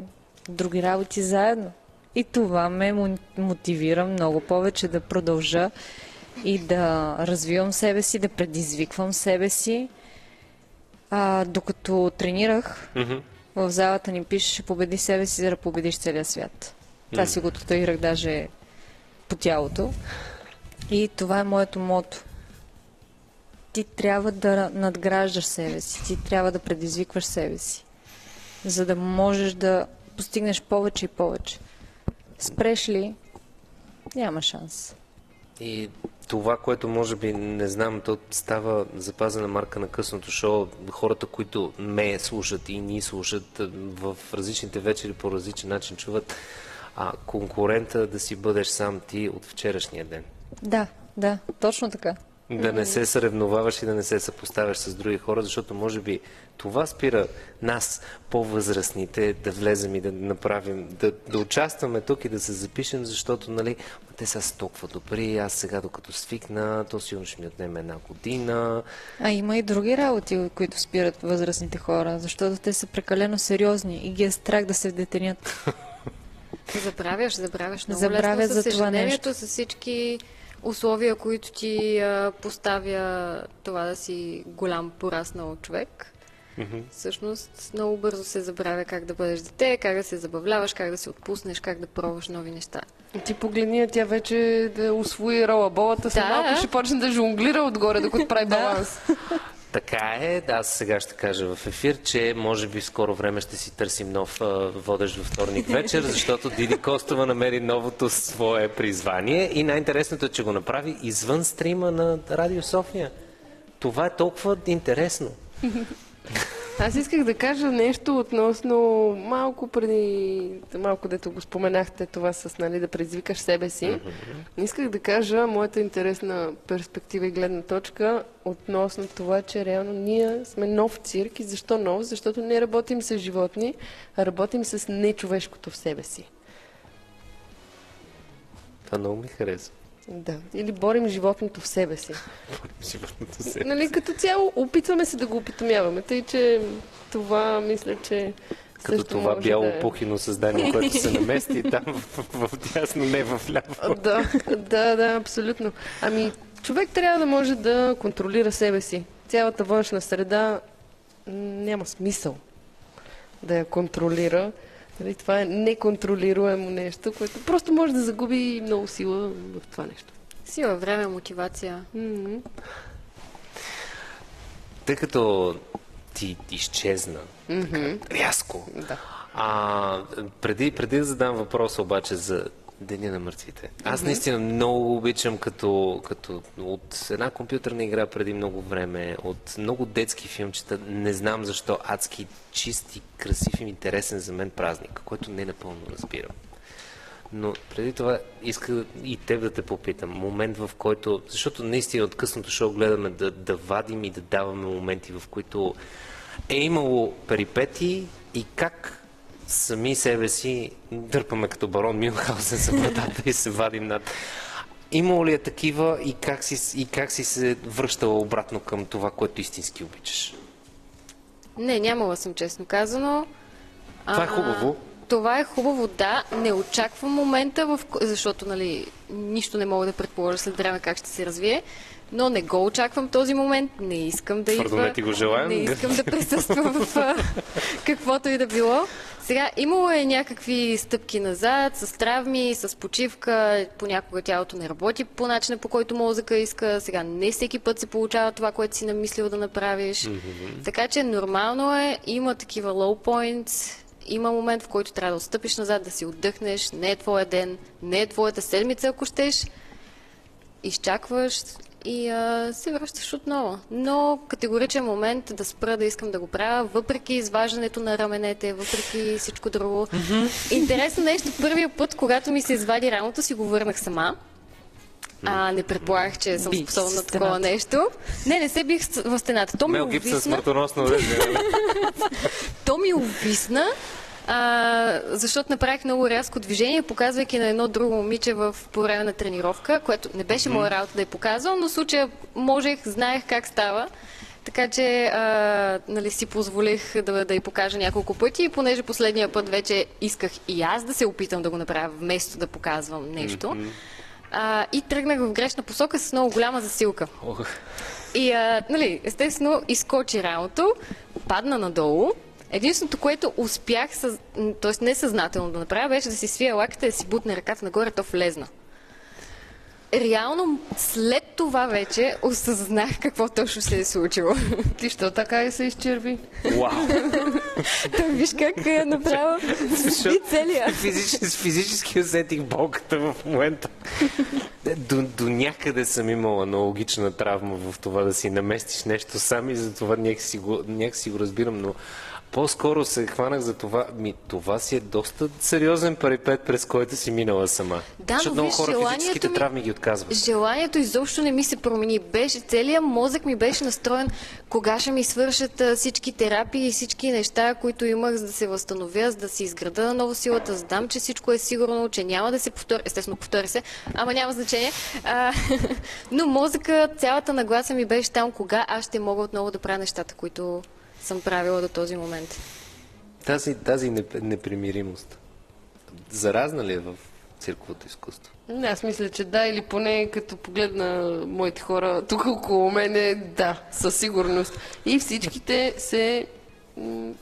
Speaker 7: други работи заедно. И това ме мо- мотивира много повече да продължа и да развивам себе си, да предизвиквам себе си. А, докато тренирах, в залата ни пишеше победи себе си, за да победиш целия свят. Това си го татуирах даже по тялото. И това е моето мото. Ти трябва да надграждаш себе си, ти трябва да предизвикваш себе си, за да можеш да постигнеш повече и повече. Спреш ли, няма шанс.
Speaker 1: И това, което може би, не знам, то става запазена марка на късното шоу. Хората, които ме слушат и ни слушат а, в различните вечери по различен начин чуват а конкурента да си бъдеш сам ти от вчерашния ден.
Speaker 7: Да, да, точно така.
Speaker 1: Да не се съревноваваш и да не се съпоставяш с други хора, защото може би това спира нас, по-възрастните, да влезем и да направим, да, да участваме тук и да се запишем, защото, нали, «Ма те са толкова добри, аз сега докато свикна, то сигурно ще ми отнеме една година.
Speaker 7: А има и други работи, които спират възрастните хора, защото те са прекалено сериозни и ги е страх да се вдетенят.
Speaker 4: Забравяш, забравяш много
Speaker 7: Забравя
Speaker 4: лесно
Speaker 7: за
Speaker 4: с
Speaker 7: това нещо.
Speaker 4: с всички условия, които ти а, поставя това да си голям пораснал човек. Всъщност много бързо се забравя как да бъдеш дете, как да се забавляваш, как да се отпуснеш, как да пробваш нови неща.
Speaker 2: Ти погледни, тя вече да освои ролаболата, след
Speaker 4: Да.
Speaker 2: малко ще почне да жонглира отгоре, докато прави баланс.
Speaker 1: Така е, да, аз сега ще кажа в ефир, че може би в скоро време ще си търсим нов а, водещ във вторник вечер, защото Диди Костова намери новото свое призвание и най-интересното е, че го направи извън стрима на Радио София. Това е толкова интересно.
Speaker 2: Аз исках да кажа нещо относно малко преди, малко дето го споменахте това с нали, да предизвикаш себе си. Исках да кажа моята интересна перспектива и гледна точка относно това, че реално ние сме нов цирк. И защо нов? Защото не работим с животни, а работим с нечовешкото в себе си.
Speaker 1: Това много ми харесва.
Speaker 2: Да. Или борим животното в себе си.
Speaker 1: Животното се.
Speaker 2: Нали, като цяло опитваме се да го опитомяваме, тъй че това мисля, че
Speaker 1: Като
Speaker 2: също
Speaker 1: това бяло
Speaker 2: да е.
Speaker 1: пухино създание, което се намести там в, в, в дясно, не в ляво.
Speaker 2: Да, да, да, абсолютно. Ами, човек трябва да може да контролира себе си. Цялата външна среда няма смисъл да я контролира. Нали, това е неконтролируемо нещо, което просто може да загуби много сила в това нещо.
Speaker 4: Сила, време, мотивация.
Speaker 2: М-м.
Speaker 1: Тъй като ти изчезна така, рязко,
Speaker 2: Да.
Speaker 1: а, преди, преди да задам въпроса обаче за Деня на мъртвите. Аз наистина много обичам като, като от една компютърна игра преди много време, от много детски филмчета, не знам защо, адски чист и красив и интересен за мен празник, който не напълно разбирам. Но преди това иска и теб да те попитам. Момент, в който... Защото наистина от късното шоу гледаме да, да вадим и да даваме моменти, в които е имало перипети и как сами себе си дърпаме като барон Мюнхаузен за вратата и се вадим над... Имало ли е такива и как си, и как си се връщала обратно към това, което истински обичаш?
Speaker 4: Не, нямала съм, честно казано.
Speaker 1: Това е
Speaker 4: А,
Speaker 1: хубаво.
Speaker 4: Това е хубаво, да. Не очаквам момента, в... защото нали, нищо не мога да предположа след време как ще се развие. Но не го очаквам този момент, не искам да
Speaker 1: Твърдо
Speaker 4: идва.
Speaker 1: не ти го желаем.
Speaker 4: Не искам да присъствам в каквото и да било. Сега, имало е някакви стъпки назад, с травми, с почивка, понякога тялото не работи по начина, по който мозъка иска. Сега, не всеки път се получава това, което си намислил да направиш. Така че нормално е, има такива low points, има момент, в който трябва да отстъпиш назад, да си отдъхнеш, не е твоя ден, не е твоята седмица, ако щеш, изчакваш и а, се връщаш отново. Но категоричен момент да спра да искам да го правя, въпреки изваждането на раменете, въпреки всичко друго. Интересно нещо, първия път, когато ми се извади рамото, си го върнах сама. А, не предполагах, че съм
Speaker 2: Би
Speaker 4: способна
Speaker 2: се
Speaker 4: на такова нещо. Не, не се бих в стената. То ми
Speaker 1: Мел Гибсън
Speaker 4: увисна.
Speaker 1: смъртоносно нали?
Speaker 4: То ми увисна, а, защото направих много рязко движение, показвайки на едно друго момиче в по време на тренировка, което не беше моя работа да я показвам, но в случая можех, знаех как става. Така че а, нали, си позволих да, да й покажа няколко пъти и понеже последния път вече исках и аз да се опитам да го направя, вместо да показвам нещо. А, и тръгнах в грешна посока с много голяма засилка.
Speaker 1: Ох.
Speaker 4: И, а, нали, естествено, изкочи рамото, падна надолу. Единственото, което успях, т.е. несъзнателно да направя, беше да си свия лаката и да си бутне ръката нагоре, то влезна. Реално, след това вече осъзнах какво точно се е случило.
Speaker 2: Ти що така и се изчерви?
Speaker 1: Вау!
Speaker 4: Та виж как е направо сби целия.
Speaker 1: Физически, физически усетих болката в момента. До, до някъде съм имал аналогична травма в това да си наместиш нещо сам и за това някакси го, някакси го разбирам, но по-скоро се хванах за това. Ми, това си е доста сериозен парипет, през който си минала сама.
Speaker 4: Да,
Speaker 1: Защото много хора физическите
Speaker 4: ми-
Speaker 1: травми ги отказват.
Speaker 4: Желанието изобщо не ми се промени. Беше, целият мозък ми беше настроен кога ще ми свършат а, всички терапии и всички неща, които имах, за да се възстановя, за да си изграда на ново силата, знам, че всичко е сигурно, че няма да се повтори. Естествено, повтори се, ама няма значение. А, но мозъка, цялата нагласа ми беше там, кога аз ще мога отново да правя нещата, които съм правила до този момент.
Speaker 1: Тази, тази неп- непримиримост. Заразна ли е в цирковото изкуство?
Speaker 2: Не, Аз мисля, че да, или поне като погледна моите хора тук около мене, да, със сигурност. И всичките се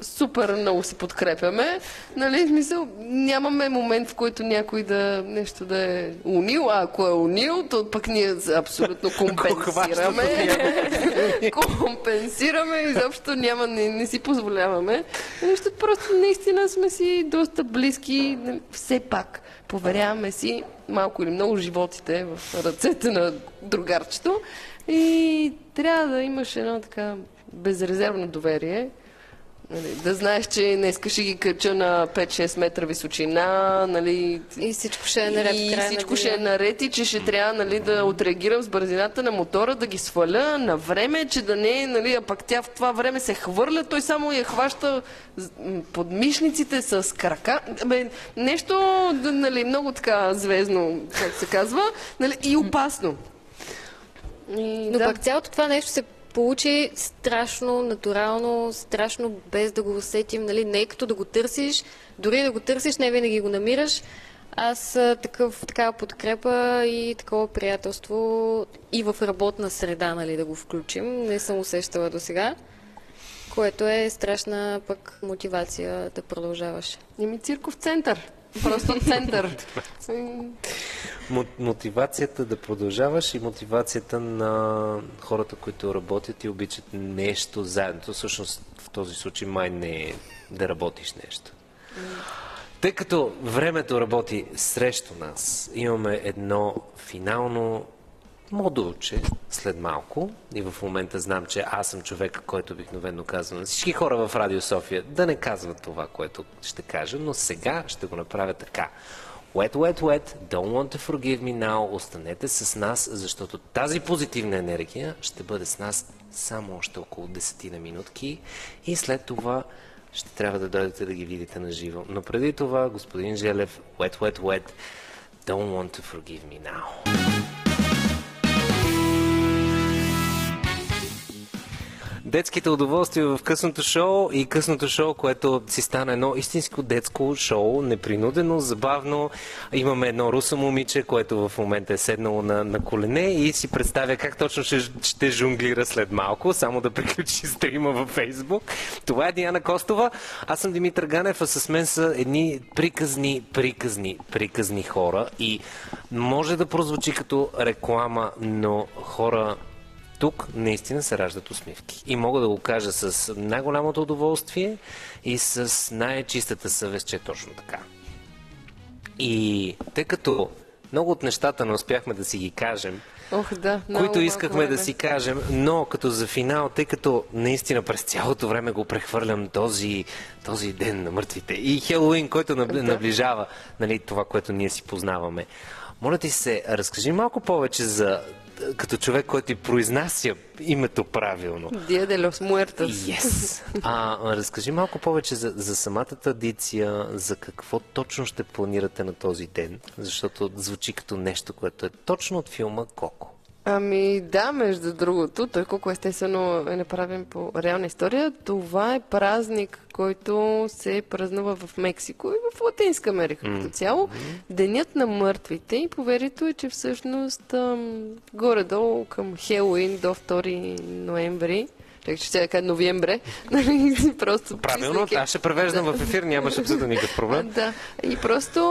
Speaker 2: супер много се подкрепяме. Нали, смисъл, нямаме момент, в който някой да нещо да е унил, а ако е унил, то пък ние абсолютно компенсираме. компенсираме, изобщо няма, не, не си позволяваме. Защото просто наистина сме си доста близки, нали, все пак. Поверяваме си малко или много животите в ръцете на другарчето и трябва да имаш едно така безрезервно доверие. Нали, да знаеш, че днеска ще ги кача на 5-6 метра височина, нали,
Speaker 4: И всичко ще е наред
Speaker 2: и
Speaker 4: на
Speaker 2: всичко ще е наред и че ще трябва нали, да отреагирам с бързината на мотора, да ги сваля на време, че да не е, нали, а пък тя в това време се хвърля, той само я хваща под мишниците с крака. Бе, нещо нали, много така звездно, как се казва, нали, и опасно. И,
Speaker 4: Но
Speaker 2: да.
Speaker 4: пък цялото това нещо се получи страшно натурално, страшно без да го усетим, нали? Не е като да го търсиш, дори да го търсиш, не винаги го намираш. Аз такъв, такава подкрепа и такова приятелство и в работна среда, нали, да го включим, не съм усещала до сега.
Speaker 9: което е страшна пък мотивация да продължаваш.
Speaker 2: Еми цирков център. Просто център.
Speaker 1: Мо- Мотивацията да продължаваш и мотивацията на хората, които работят и обичат нещо заедно. Всъщност в този случай май не е да работиш нещо. Тъй като времето работи срещу нас, имаме едно финално модулче след малко и в момента знам, че аз съм човек, който обикновено казва на всички хора в Радио София да не казват това, което ще кажа, но сега ще го направя така. Wet, wet, wet, don't want to forgive me now. Останете с нас, защото тази позитивна енергия ще бъде с нас само още около 10 на минутки и след това ще трябва да дойдете да ги видите на живо. Но преди това, господин Желев, wet, wet, wet, don't want to forgive me now. Детските удоволствия в късното шоу и късното шоу, което си стана едно истинско детско шоу, непринудено, забавно. Имаме едно русо момиче, което в момента е седнало на, на колене и си представя как точно ще, ще жонглира след малко, само да приключи стрима във Фейсбук. Това е Диана Костова. Аз съм Димитър Ганев, а с мен са едни приказни, приказни, приказни хора и може да прозвучи като реклама, но хора тук наистина се раждат усмивки. И мога да го кажа с най-голямото удоволствие и с най-чистата съвест, че е точно така. И тъй като много от нещата не успяхме да си ги кажем,
Speaker 2: Ох, да.
Speaker 1: които искахме да си кажем, но като за финал, тъй като наистина през цялото време го прехвърлям този, този ден на мъртвите и Хелоуин, който набли- наближава нали, това, което ние си познаваме. Моля ти се, разкажи малко повече за като човек, който ти произнася името правилно.
Speaker 2: Los Muertos.
Speaker 1: Yes. А, а, разкажи малко повече за, за самата традиция, за какво точно ще планирате на този ден, защото звучи като нещо, което е точно от филма Коко.
Speaker 2: Ами да, между другото, той колко естествено е направен по реална история. Това е празник, който се празнува в Мексико и в Латинска Америка като цяло. Денят на мъртвите и поверието е, че всъщност ам, горе-долу към Хелуин до 2 ноември Чакай, че ще кажа новембре. Нали, Просто
Speaker 1: Правилно, аз ще превеждам в ефир, нямаше абсолютно никакъв проблем.
Speaker 2: Да, и просто,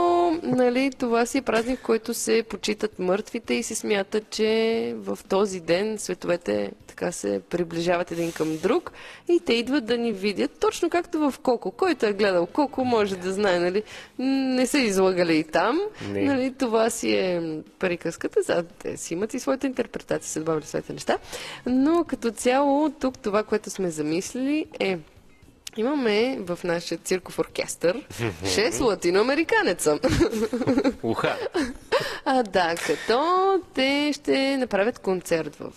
Speaker 2: нали, това си е празник, в който се почитат мъртвите и се смята, че в този ден световете така се приближават един към друг и те идват да ни видят, точно както в Коко. Който е гледал Коко, може да знае, нали, не са излагали и там.
Speaker 1: Не.
Speaker 2: Нали, това си е приказката, за те си имат и своята интерпретация, се добавили своите неща. Но като цяло, тук това, което сме замислили е Имаме в нашия цирков оркестър 6 латиноамериканеца.
Speaker 1: Уха.
Speaker 2: А, да, като те ще направят концерт в,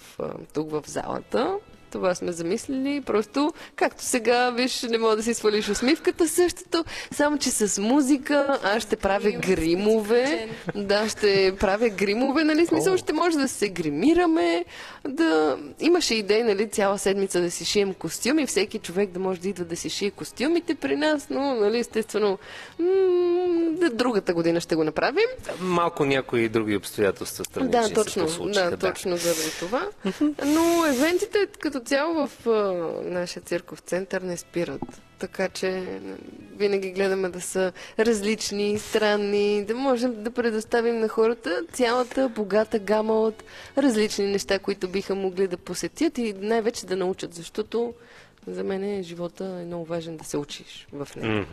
Speaker 2: тук в залата. Това сме замислили. Просто, както сега, виж, не мога да си свалиш усмивката, същото, само че с музика, аз ще правя гримове. Да, ще правя гримове, нали? Смисъл, ще може да се гримираме, да... Имаше идея, нали, цяла седмица да си шием костюми, всеки човек да може да идва да си шие костюмите при нас, но, нали, естествено, м- другата година ще го направим.
Speaker 1: Малко някои други обстоятелства
Speaker 2: Да, точно, да, точно заради това. Но евентите като цяло в нашия цирков център не спират. Така че винаги гледаме да са различни, странни, да можем да предоставим на хората цялата богата гама от различни неща, които биха могли да посетят и най-вече да научат, защото за мен е, живота е много важен да се учиш в него.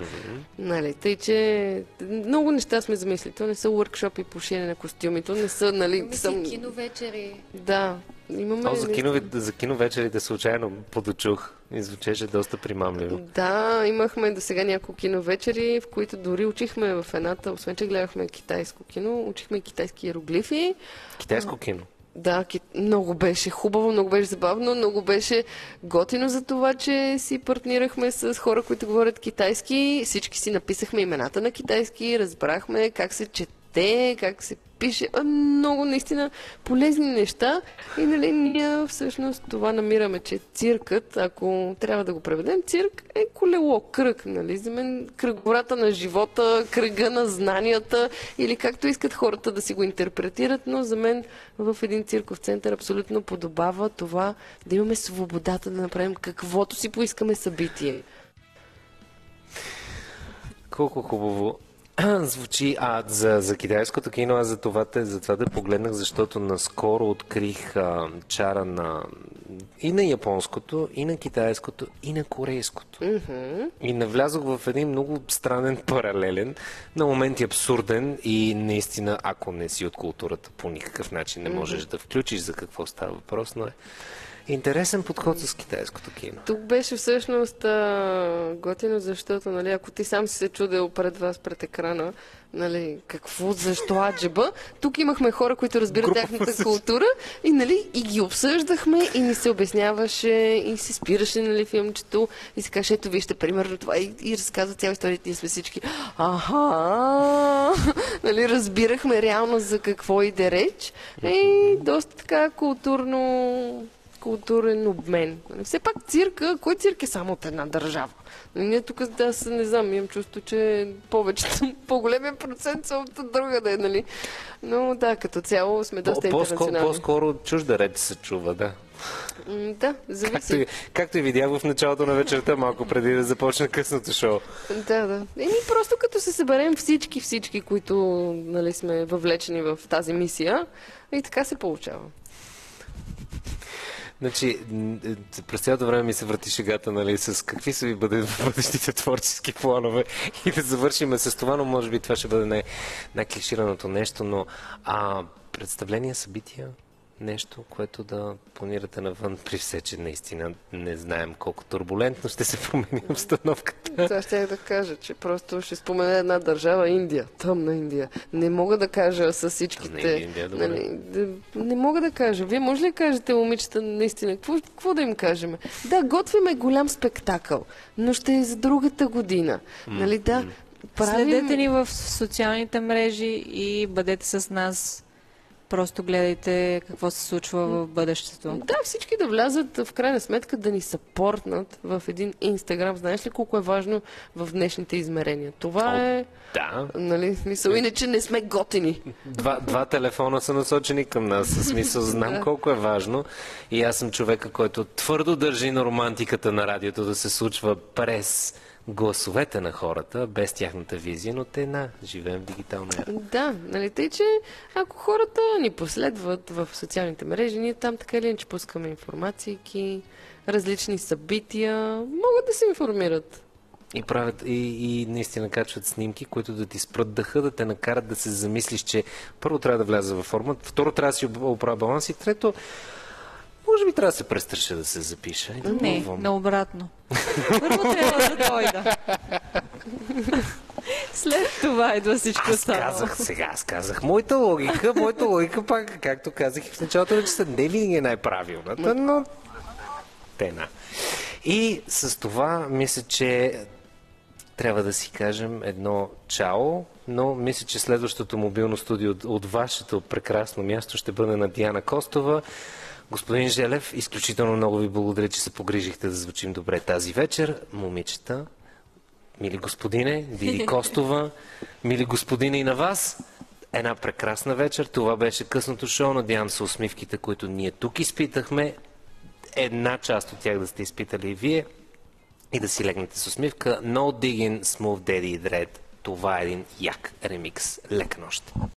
Speaker 2: Нали, тъй, че много неща сме замислили. То не са workshopи по шиене на костюми, то не са, нали, съм...
Speaker 9: киновечери.
Speaker 2: Да, имаме...
Speaker 1: О, за, кино, за киновечерите случайно подочух и звучеше доста примамливо.
Speaker 2: Да, имахме до сега няколко киновечери, в които дори учихме в едната, освен че гледахме китайско кино, учихме китайски иероглифи.
Speaker 1: Китайско кино.
Speaker 2: Да, много беше хубаво, много беше забавно, много беше готино за това, че си партнирахме с хора, които говорят китайски. Всички си написахме имената на китайски, разбрахме как се чете, как се пише. Много наистина полезни неща. И нали, ние всъщност това намираме, че циркът, ако трябва да го преведем, цирк е колело, кръг. Нали? За мен кръговората на живота, кръга на знанията или както искат хората да си го интерпретират, но за мен в един цирков център абсолютно подобава това да имаме свободата да направим каквото си поискаме събитие.
Speaker 1: Колко хубаво звучи. А за, за китайското кино, аз за това, те, за това да погледнах, защото наскоро открих а, чара на и на японското, и на китайското, и на корейското. И навлязох в един много странен паралелен, на моменти абсурден и наистина, ако не си от културата, по никакъв начин не можеш да включиш за какво става въпрос, но е интересен подход с китайското кино.
Speaker 2: Тук беше всъщност а, готино, защото, нали, ако ти сам си се чудел пред вас, пред екрана, нали, какво, защо аджеба, тук имахме хора, които разбират
Speaker 1: Група
Speaker 2: тяхната
Speaker 1: възраст.
Speaker 2: култура и, нали, и ги обсъждахме и ни се обясняваше и се спираше, нали, филмчето и се каже, ето вижте, примерно това и, и разказва цяла история, ние сме всички, аха, нали, разбирахме реално за какво иде реч и доста така културно културен обмен. Все пак цирка, кой цирк е само от една държава? Ние тук, да, не знам, имам чувство, че повечето, по-големия процент са от другаде, нали? Но да, като цяло сме доста
Speaker 1: По-
Speaker 2: интернационални.
Speaker 1: по-скоро чужда реч се чува, да.
Speaker 2: Да,
Speaker 1: Както
Speaker 2: зависи.
Speaker 1: и, както и видях в началото на вечерта, малко преди да започне късното шоу.
Speaker 2: Да, да. Еми, просто като се съберем всички, всички, които нали, сме въвлечени в тази мисия, и така се получава.
Speaker 1: Значи, е, през цялото време ми се върти шегата, нали, с какви са ви бъдат бъдещите творчески планове и да завършиме с това, но може би това ще бъде най- най-клишираното нещо, но а, представления, събития, нещо, което да планирате навън, при все, че наистина не знаем колко турбулентно ще се промени обстановката.
Speaker 2: Това ще да кажа, че просто ще спомена една държава, Индия, тъмна Индия. Не мога да кажа с всичките...
Speaker 1: Тъмна Индия, добре.
Speaker 2: нали, да, не мога да кажа. Вие може ли да кажете, момичета, наистина, какво, какво да им кажем? Да, готвиме голям спектакъл, но ще е за другата година. Нали, да, правим...
Speaker 7: Следете ни в социалните мрежи и бъдете с нас. Просто гледайте какво се случва в бъдещето.
Speaker 2: Да, всички да влязат в крайна сметка да ни съпортнат в един Инстаграм. Знаеш ли колко е важно в днешните измерения? Това
Speaker 1: О,
Speaker 2: е,
Speaker 1: Да,
Speaker 2: нали, смисъл, иначе не сме готини.
Speaker 1: Два, два телефона са насочени към нас. Смисъл, знам колко е важно. И аз съм човека, който твърдо държи на романтиката на радиото да се случва през гласовете на хората, без тяхната визия, но те на, живеем в дигитална ера.
Speaker 2: Да, нали, тъй, че ако хората ни последват в социалните мрежи, ние там така или иначе пускаме информации, различни събития, могат да се информират.
Speaker 1: И правят, и, и наистина качват снимки, които да ти спрат дъха, да те накарат да се замислиш, че първо трябва да вляза във форма, второ трябва да си оправя баланс и трето, може би трябва да се престраша да се запиша. Да
Speaker 7: Не,
Speaker 1: пробвам.
Speaker 7: наобратно. Първо трябва да дойда. След това идва всичко
Speaker 1: Аз казах сега, аз казах моята логика, моята логика пак, както казах и в началото на часа, не винаги е най-правилната, но те на. И с това мисля, че трябва да си кажем едно чао, но мисля, че следващото мобилно студио от, от вашето прекрасно място ще бъде на Диана Костова. Господин Желев, изключително много ви благодаря, че се погрижихте да звучим добре тази вечер. Момичета, мили господине, Диди Костова, мили господине и на вас. Една прекрасна вечер. Това беше късното шоу. Надявам се усмивките, които ние тук изпитахме. Една част от тях да сте изпитали и вие. И да си легнете с усмивка. No Digging Smooth Daddy Dread. Това е един як ремикс. Лека нощ.